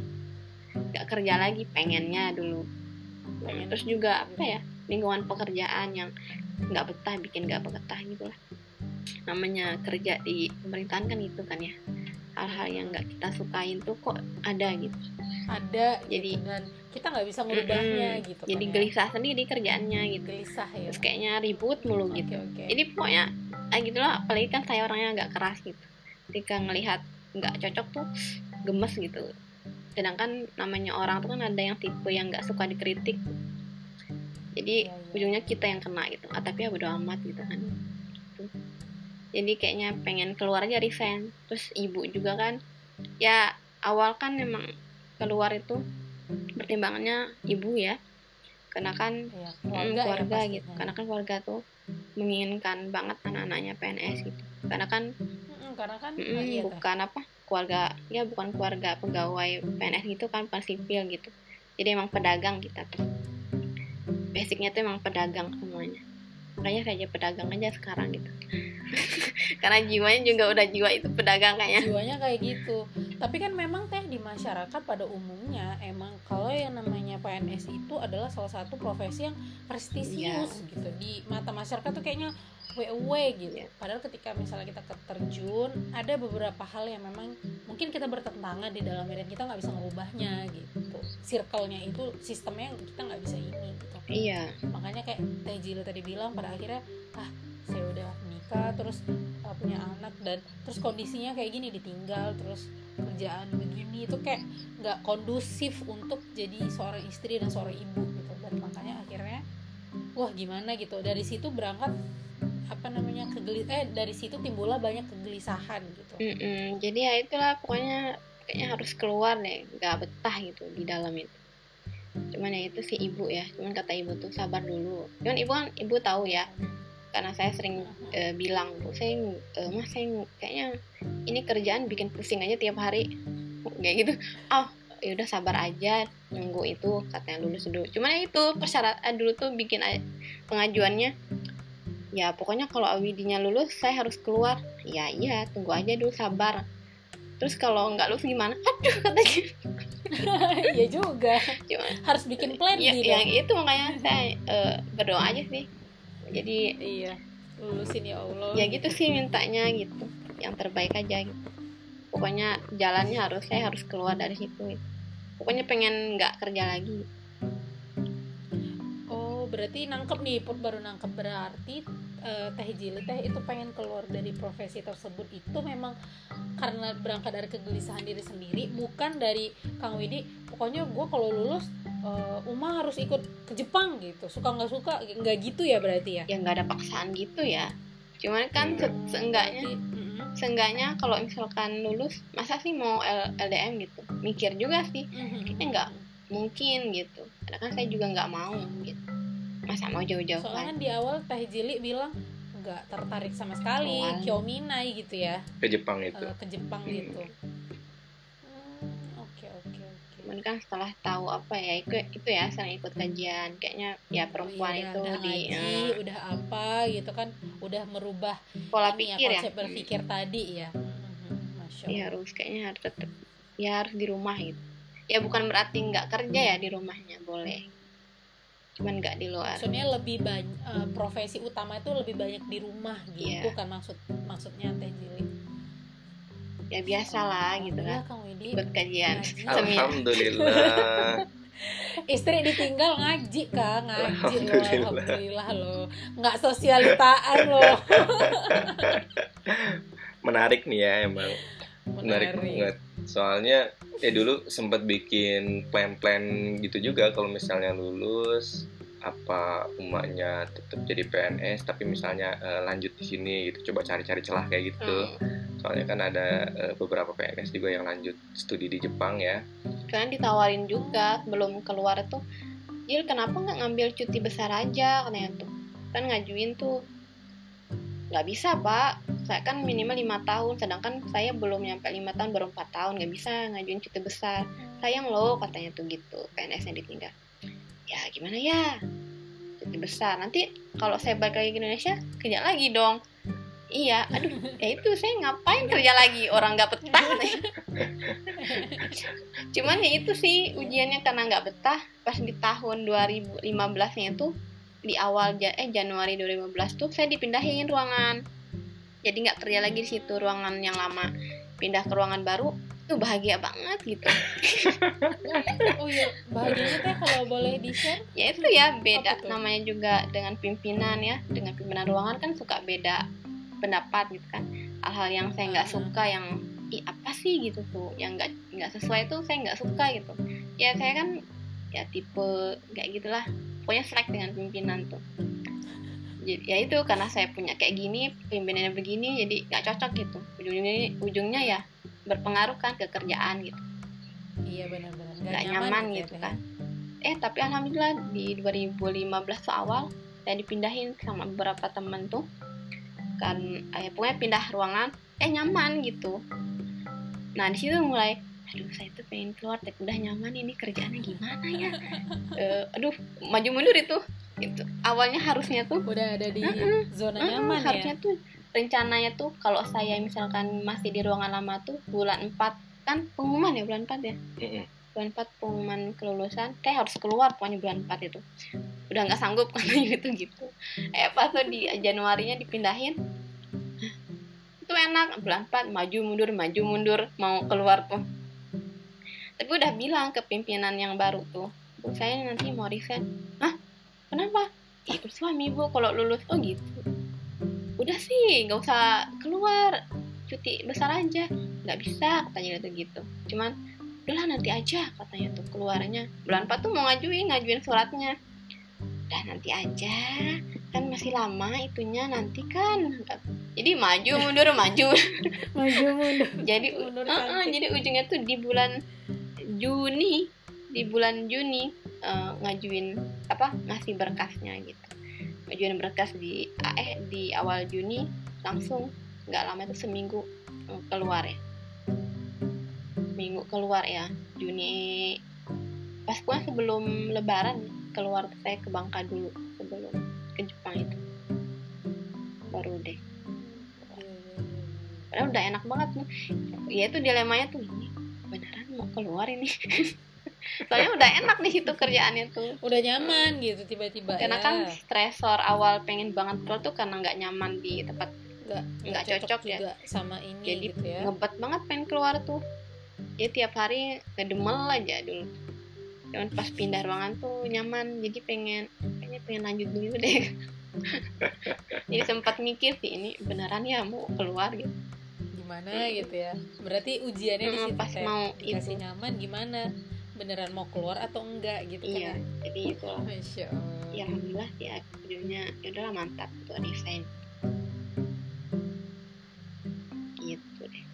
nggak kerja lagi pengennya dulu. Pengen. terus juga apa ya lingkungan pekerjaan yang nggak betah bikin nggak betah gitu lah. Namanya kerja di pemerintahan kan itu kan ya. Hal-hal yang nggak kita sukain tuh kok ada gitu. Ada Jadi- gitu, dan kita nggak bisa merubahnya Mm-mm. gitu jadi kan ya. gelisah sendiri kerjaannya gitu. Gelisah ya. Terus kayaknya ribut mulu oke gitu. oke. Jadi pokoknya ah gitu loh apalagi kan saya orangnya agak keras gitu. Ketika ngelihat nggak cocok tuh gemes gitu. Sedangkan namanya orang tuh kan ada yang tipe yang nggak suka dikritik jadi Iya, iya. ujungnya kita yang kena gitu. Ah, tapi ya bodo amat gitu kan. Gitu. jadi kayaknya pengen keluar aja resign terus ibu juga kan ya awal kan memang keluar itu pertimbangannya ibu ya. Karena kan Iya, Mm, keluarga, ya keluarga pastinya. gitu. Karena kan keluarga tuh menginginkan banget anak-anaknya PNS gitu. Karena kan karena kan mm, iya, bukan apa keluarga ya bukan keluarga pegawai PNS gitu kan bukan sipil gitu. Jadi emang pedagang kita tuh basicnya tuh emang pedagang semuanya. Makanya saya pedagang aja sekarang gitu. Karena jiwanya juga udah jiwa itu pedagang kayaknya. Jiwanya kayak gitu. Tapi kan memang teh di masyarakat pada umumnya emang kalau yang namanya PNS itu adalah salah satu profesi yang prestisius Iya. gitu. Di mata masyarakat tuh kayaknya we gitu. Iya. padahal ketika misalnya kita keterjun ada beberapa hal yang memang mungkin kita bertentangan di dalamnya dan kita nggak bisa merubahnya gitu. Circle-nya itu sistemnya kita nggak bisa ini gitu. Iya. Makanya kayak Teh Jilu tadi bilang pada akhirnya ah saya udah nikah terus uh, punya anak dan terus kondisinya kayak gini ditinggal terus kerjaan begini itu kayak nggak kondusif untuk jadi seorang istri dan seorang ibu gitu. Dan makanya akhirnya wah gimana gitu? Dari situ berangkat apa namanya kegeli eh dari situ timbullah banyak kegelisahan gitu. Mm-mm. jadi ya itulah pokoknya kayaknya harus keluar deh nggak betah gitu di dalam itu. Cuman ya itu sih ibu ya cuman kata ibu tuh sabar dulu. Cuman ibu kan ibu tahu ya karena saya sering eh, bilang bu saya eh, mas saya kayaknya ini kerjaan bikin pusing aja tiap hari. Kayak gitu. Oh ya udah sabar aja nunggu itu katanya lulus dulu cuman ya itu persyaratan dulu tuh bikin pengajuannya ya pokoknya kalau awidinya lulus saya harus keluar. Ya iya tunggu aja dulu sabar. Terus kalau nggak lulus gimana? Aduh katanya iya juga. Cuma, harus bikin plan ya, gitu. yang itu makanya saya eh, berdoa aja sih. Jadi iya lulusin ya Allah. ya gitu sih mintanya gitu. Yang terbaik aja gitu. Pokoknya jalannya harus saya harus keluar dari situ gitu. pokoknya pengen nggak kerja lagi. Oh, berarti nangkep nih, Put baru nangkep berarti eh, Teh Jili Teh itu pengen keluar dari profesi tersebut itu memang karena berangkat dari kegelisahan diri sendiri, bukan dari Kang Widi. Pokoknya gue kalau lulus eh, Uma harus ikut ke Jepang gitu, suka nggak suka nggak gitu ya berarti ya? ya nggak ada paksaan gitu ya cuman kan se- seenggaknya mm-mm. seenggaknya kalau misalkan lulus masa sih mau L- LDM gitu mikir juga sih Mhm. Kayaknya nggak mungkin gitu karena kan saya juga nggak mau gitu masa mau jauh-jauh Soalnya kan di awal Teh Jili bilang nggak tertarik sama sekali. Kyominai gitu ya. Ke Jepang itu. eh, ke Jepang Hmm. gitu. Hmm, Oke oke oke. cuman kan setelah tahu apa ya itu itu ya sering ikut kajian kayaknya ya perempuan Iya, itu udah di ngaji, eh, udah apa gitu kan, udah merubah pola ini ya, pikir ya konsep berpikir tadi ya. Masya ya harus kayaknya harus tetap ya harus di rumah gitu ya bukan berarti nggak kerja ya di rumahnya boleh cuman nggak di luar Maksudnya lebih banyak profesi utama itu lebih banyak di rumah gitu Iya. kan maksud maksudnya Teh Jili. ya biasa lah gitu Alhamdulillah, kan Kang Widi. ikut kajian Alhamdulillah. Istri ditinggal ngaji kak ngaji loh Alhamdulillah. alhamdulillah loh nggak sosialitaan loh Menarik nih ya emang. Menarik Menarik. banget. Soalnya ya dulu sempat bikin plan-plan gitu juga kalau misalnya lulus apa umatnya tetap jadi PNS tapi misalnya uh, lanjut di sini gitu coba cari-cari celah kayak gitu Hmm. soalnya kan ada uh, beberapa PNS juga yang lanjut studi di Jepang ya Kalian ditawarin juga belum keluar tuh. Jil kenapa nggak ngambil cuti besar aja katanya tuh. Kan ngajuin tuh. Nggak bisa pak. Saya kan minimal lima tahun. Sedangkan saya belum nyampe lima tahun baru empat tahun. Nggak bisa ngajuin cuti besar. Sayang loh katanya tuh gitu. PNS-nya ditinggal. Ya gimana ya? Cuti besar. Nanti kalau saya balik lagi ke Indonesia kerja lagi dong. Iya, aduh, ya itu saya ngapain kerja lagi orang nggak betah. Cuman ya itu sih ujiannya karena nggak betah pas di tahun 2015 nya itu di awal ja- eh Januari 2015 tuh saya dipindahin ruangan. Jadi nggak kerja lagi di situ ruangan yang lama. Pindah ke ruangan baru tuh bahagia banget gitu. oh iya bahagianya teh kalau boleh di share Ya itu ya beda namanya juga dengan pimpinan ya. Dengan pimpinan ruangan kan suka beda pendapat gitu kan. Hal-hal yang saya nggak Ah. suka yang Ih, apa sih gitu tuh yang nggak nggak sesuai tuh saya nggak suka gitu ya saya kan ya tipe kayak gitulah pokoknya selek dengan pimpinan tuh. Jadi ya itu karena saya punya kayak gini pimpinannya begini jadi nggak cocok gitu. Ujungnya ujungnya ya berpengaruh kan ke kerjaan gitu. Iya benar-benar. Nggak nyaman ya, gitu Teh. kan. Eh tapi alhamdulillah di 2015 tuh awal saya dipindahin sama beberapa temen tuh. Kan eh, pokoknya pindah ruangan eh nyaman gitu. Nah di situ mulai aduh saya tuh pengen keluar tapi udah nyaman ini kerjaannya gimana ya? Eh, aduh maju mundur itu. Itu awalnya harusnya tuh udah ada di Mm-mm. zona Mm, nyaman harusnya ya tuh rencananya tuh kalau saya misalkan masih di ruangan lama tuh bulan 4 kan pengumuman ya bulan 4 ya? Bulan 4 pengumuman kelulusan kayak harus keluar pokoknya bulan 4 itu. Udah nggak sanggup karena gitu gitu. Eh pas tuh di Januarinya dipindahin "Hah, itu enak bulan 4 maju mundur maju mundur mau keluar tuh tapi udah bilang ke pimpinan yang baru tuh bu saya nanti mau resign Hah? kenapa? Ikut suami bu kalau lulus. Oh gitu. Udah sih nggak usah keluar cuti besar aja. Nggak bisa katanya gitu gitu. Cuman udahlah nanti aja katanya tuh keluarnya. Bulan 4 tuh mau ngajuin ngajuin suratnya. Udah nanti aja kan masih lama itunya nanti kan jadi maju mundur maju. Maju mundur. Jadi Mundur uh-uh, cantik. jadi ujungnya tuh di bulan Juni di bulan Juni eh, ngajuin apa ngasih berkasnya gitu. Ngajuin berkas di eh di awal Juni langsung nggak lama itu seminggu eh, keluar ya. Minggu keluar ya Juni pas pokoknya sebelum Lebaran keluar saya ke Bangka dulu sebelum ke Jepang itu. Baru deh. Padahal udah enak banget tuh. Ya itu dilemanya tuh keluar ini. Soalnya udah enak di situ kerjaannya tuh. Udah nyaman gitu tiba-tiba karena ya. kan stresor awal pengen banget keluar tuh karena nggak nyaman di tempat nggak nggak cocok ya. juga sama ini Jadi, gitu ya. ngebet banget pengen keluar tuh. Ya tiap hari ngedemel aja dulu. Cuman pas pindah ruangan tuh nyaman jadi pengen kayaknya pengen lanjut dulu deh. Jadi sempat mikir sih ini beneran ya mau keluar gitu gimana gitu ya. Berarti ujiannya di Mm, situ pas mau dikasih itu. nyaman gimana? Beneran mau keluar atau enggak gitu iya kan jadi itu. Ya Masya Allah. ya alhamdulillah ya videonya ya udahlah mantap untuk desain. Gitu deh.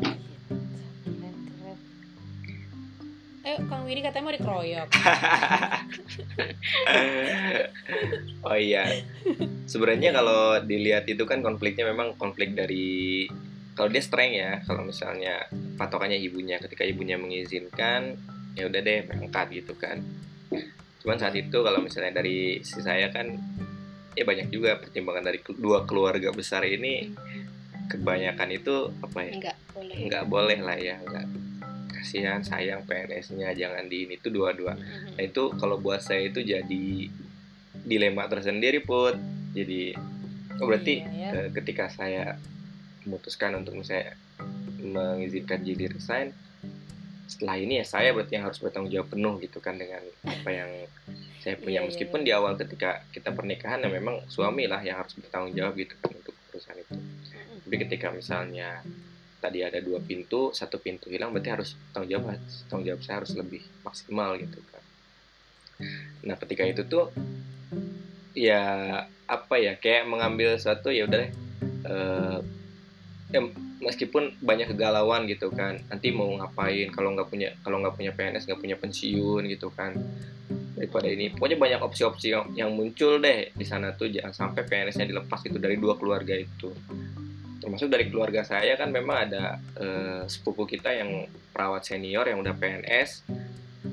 Keren. Ayo Kang Widi katanya mau dikeroyok. Oh iya. Sebenarnya kalau dilihat itu kan konfliknya memang konflik dari kalau dia strength ya kalau misalnya patokannya ibunya ketika ibunya mengizinkan ya udah deh berangkat gitu kan. Cuman saat itu kalau misalnya dari si saya kan ya banyak juga pertimbangan dari dua keluarga besar ini kebanyakan itu apa ya? Enggak boleh. Nggak boleh lah ya nggak. Kasihan sayang PNS-nya jangan di ini tuh dua-dua. Nah itu kalau buat saya itu jadi dilema tersendiri put. Jadi oh, berarti Iya, ya. eh, ketika saya memutuskan untuk misalnya mengizinkan jadi resign, setelah ini ya saya berarti yang harus bertanggung jawab penuh gitu kan dengan apa yang saya punya Iya, iya, meskipun di awal ketika kita pernikahan ya memang suami lah yang harus bertanggung jawab gitu kan untuk perusahaan itu. Tapi ketika misalnya tadi ada dua pintu, satu pintu hilang berarti harus tanggung jawab tanggung jawab saya harus lebih maksimal gitu kan. nah ketika itu tuh ya apa ya kayak mengambil suatu ya udah deh eh, ya, meskipun banyak kegalauan gitu kan. Nanti mau ngapain kalau nggak punya kalau nggak punya PNS nggak punya pensiun gitu kan. Daripada ini pokoknya banyak opsi-opsi yang, muncul deh di sana tuh. Jangan sampai PNS-nya dilepas itu dari dua keluarga itu. Termasuk dari keluarga saya kan memang ada eh, sepupu kita yang perawat senior yang udah PNS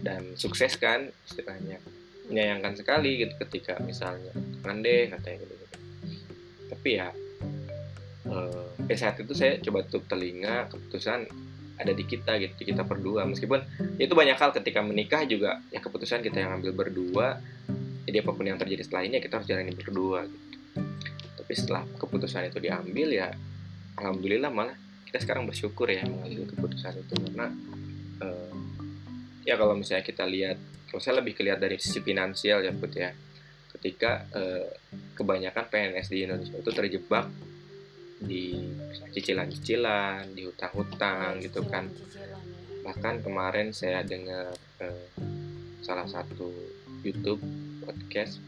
dan sukses kan istilahnya. Menyayangkan sekali gitu ketika misalnya kan deh katanya gitu, gitu. tapi ya eh, saat itu saya coba tutup telinga keputusan ada di kita gitu di kita berdua. Meskipun itu banyak hal ketika menikah juga ya keputusan kita yang ambil berdua jadi apa pun yang terjadi setelah ini ya kita harus jalani berdua gitu. Tapi setelah keputusan itu diambil ya alhamdulillah malah kita sekarang bersyukur ya mengambil keputusan itu. Karena uh, ya kalau misalnya kita lihat kalau saya lebih kelihat dari sisi finansial ya put ya. Ketika uh, kebanyakan PNS di Indonesia itu terjebak di cicilan-cicilan, di hutang-hutang gitu kan. Bahkan kemarin saya dengar uh, salah satu YouTube podcast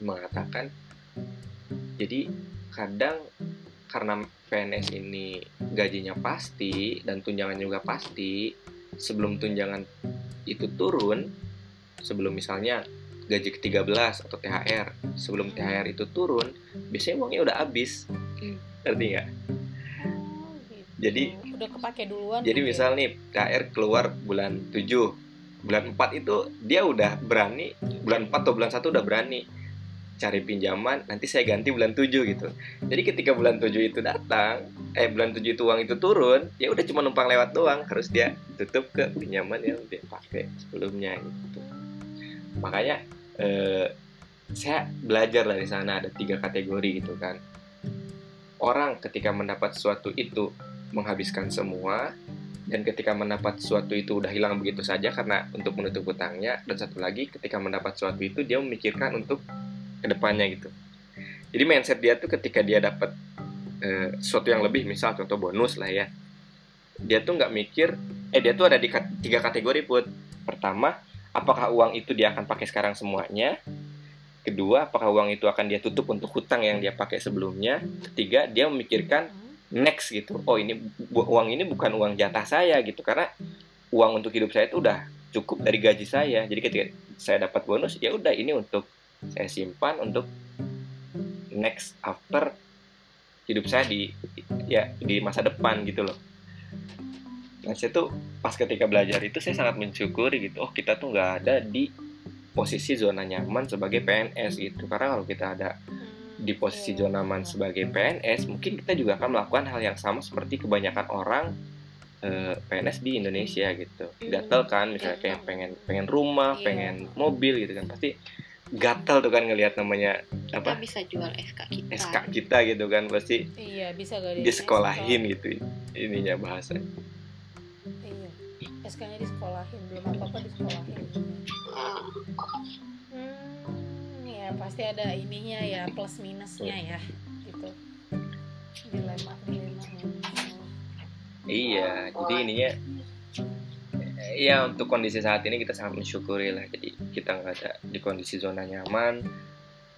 mengatakan jadi kadang karena PNS ini gajinya pasti dan tunjangan juga pasti sebelum tunjangan itu turun sebelum misalnya gaji ke-13 atau THR sebelum THR itu turun biasanya uangnya udah habis hmm. Ngerti nggak? Oh, gitu. jadi udah kepake duluan jadi gitu ya? misal nih THR keluar bulan 7 bulan 4 itu dia udah berani bulan 4 atau bulan 1 udah berani cari pinjaman nanti saya ganti bulan 7 gitu jadi ketika bulan 7 itu datang eh bulan 7 itu uang itu turun ya udah cuma numpang lewat doang harus dia tutup ke pinjaman yang dia pakai sebelumnya gitu makanya eh, saya belajar dari sana ada tiga kategori gitu kan orang ketika mendapat sesuatu itu menghabiskan semua dan ketika mendapat sesuatu itu udah hilang begitu saja karena untuk menutup hutangnya dan satu lagi ketika mendapat sesuatu itu dia memikirkan untuk ke depannya gitu. Jadi mindset dia tuh ketika dia dapat eh, sesuatu yang lebih misal contoh bonus lah ya. Dia tuh nggak mikir eh dia tuh ada di tiga kategori put. Pertama apakah uang itu dia akan pakai sekarang semuanya kedua apakah uang itu akan dia tutup untuk hutang yang dia pakai sebelumnya ketiga dia memikirkan next gitu oh ini uang ini bukan uang jatah saya gitu karena uang untuk hidup saya itu udah cukup dari gaji saya jadi ketika saya dapat bonus ya udah ini untuk saya simpan untuk next after hidup saya di ya di masa depan gitu loh. Nah saya tuh pas ketika belajar itu saya sangat mensyukuri gitu. Oh kita tuh nggak ada di posisi zona nyaman sebagai PNS gitu. Karena kalau kita ada di posisi zona nyaman sebagai PNS, mungkin kita juga akan melakukan hal yang sama seperti kebanyakan orang eh, PNS di Indonesia gitu. Gatel kan, misalnya kayak pengen pengen rumah, pengen mobil gitu kan, pasti gatal tuh kan ngelihat namanya apa? kita bisa jual SK kita. SK kita gitu kan pasti iya bisa gak disekolahin SK. gitu ininya bahasa iya SK-nya disekolahin belum apa apa disekolahin. Hmm, ya pasti ada ininya ya plus minusnya ya gitu. Dilema dilema. Iya jadi ininya ya untuk kondisi saat ini kita sangat mensyukuri lah. Jadi kita nggak ada di kondisi zona nyaman.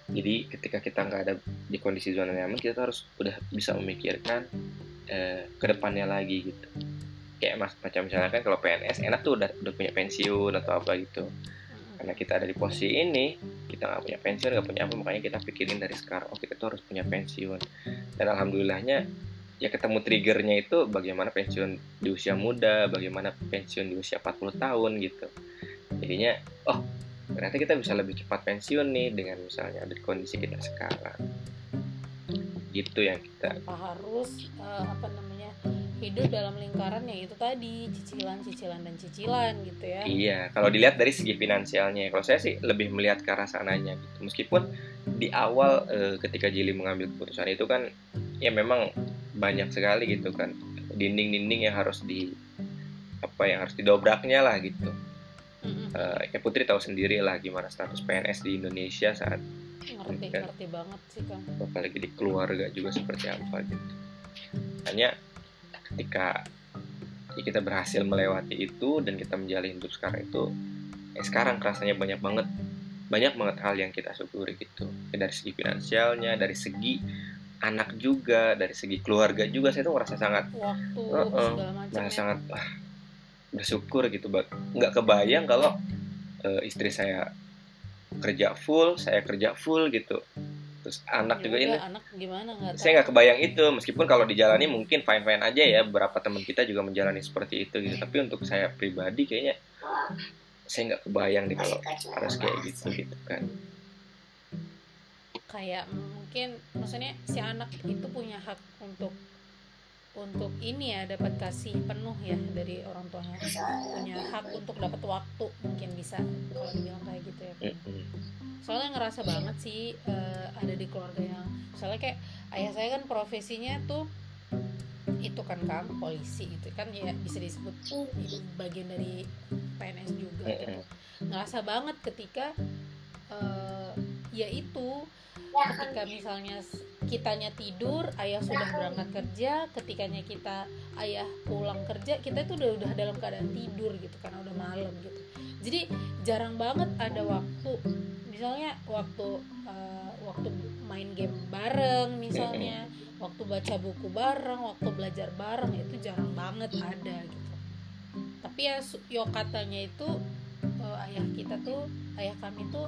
Jadi ketika kita nggak ada di kondisi zona nyaman kita harus udah bisa memikirkan eh, ke depannya lagi gitu kayak mas macam misalnya kan kalau PNS enak tuh udah udah punya pensiun atau apa gitu karena kita ada di posisi ini kita nggak punya pensiun nggak punya apa makanya kita pikirin dari sekarang oh kita tuh harus punya pensiun dan alhamdulillahnya ya ketemu triggernya itu bagaimana pensiun di usia muda, bagaimana pensiun di usia 40 tahun gitu. Jadinya, oh ternyata kita bisa lebih cepat pensiun nih dengan misalnya ada kondisi kita sekarang. Gitu yang kita harus uh, apa namanya hidup dalam lingkaran yang itu tadi cicilan cicilan dan cicilan gitu ya. Iya kalau dilihat dari segi finansialnya kalau saya sih lebih melihat ke arah sananya gitu. Meskipun di awal uh, ketika Jili mengambil keputusan itu kan ya memang banyak sekali gitu kan dinding-dinding yang harus di apa yang harus didobraknya lah gitu. Uh, ya Putri tahu sendiri lah gimana status PNS di Indonesia saat ngerti kan, ngerti banget sih kan apalagi di keluarga juga seperti apa gitu. Hanya ketika ya kita berhasil melewati itu dan kita menjalani hidup sekarang itu eh sekarang rasanya banyak banget banyak banget hal yang kita syukuri gitu. Ya, dari segi finansialnya dari segi anak juga dari segi keluarga juga saya tuh merasa sangat waktu segala macam merasa sangat ah, bersyukur gitu nggak kebayang kalau eh, istri saya kerja full saya kerja full gitu terus anak Ya juga ini. anak gimana? Nggak saya nggak kebayang itu. Meskipun kalau dijalani mungkin fine fine aja ya. Beberapa teman kita juga menjalani seperti itu gitu. Tapi untuk saya pribadi kayaknya saya nggak kebayang nih kalau harus kayak gitu gitu kan. Kayak mungkin maksudnya si anak itu punya hak untuk untuk ini ya dapat kasih penuh ya dari orang tuanya. Punya hak untuk dapat waktu mungkin bisa kalau dibilang kayak gitu ya. Soalnya ngerasa banget sih eh, ada di keluarga yang soalnya kayak ayah saya kan profesinya tuh itu kan kang polisi gitu kan ya bisa disebut bagian dari PNS juga gitu. Ngerasa banget ketika eh, ya itu ketika misalnya kitanya tidur ayah sudah berangkat kerja ketikanya kita ayah pulang kerja kita itu udah udah dalam keadaan tidur gitu karena udah malam gitu. Jadi jarang banget ada waktu misalnya waktu eh, waktu main game bareng misalnya waktu baca buku bareng waktu belajar bareng itu jarang banget ada gitu. Tapi ya yo katanya itu eh, ayah kita tuh ayah kami tuh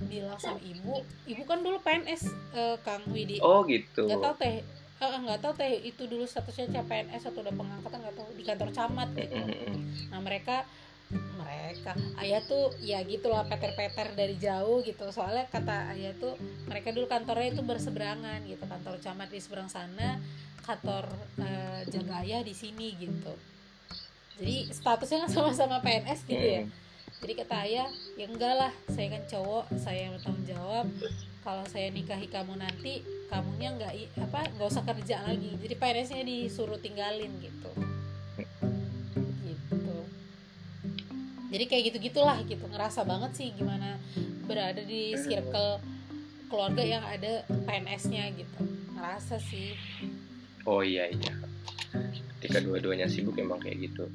bilang sama ibu ibu kan dulu PNS eh, Kang Widi. Oh gitu. Nggak tahu teh eh, eh, nggak tahu teh itu dulu statusnya CPNS atau udah pengangkatan nggak tahu di kantor camat gitu. Nah mereka mereka. Ayah tuh ya gitulah peter-peter dari jauh gitu. Soalnya kata ayah tuh mereka dulu kantornya itu berseberangan gitu. Kantor camat di seberang sana kantor eh, jaga ayah di sini gitu. Jadi statusnya kan sama-sama PNS gitu ya. Mm-mm. jadi kata ayah ya enggak lah saya kan cowok saya yang bertanggung jawab. Kalau saya nikahi kamu nanti kamunya nggak apa nggak usah kerja lagi. Jadi PNS-nya disuruh tinggalin gitu jadi kayak gitu gitulah gitu ngerasa banget sih gimana berada di circle keluarga yang ada PNS-nya gitu. Ngerasa sih. Oh iya iya. Ketika dua-duanya sibuk emang kayak gitu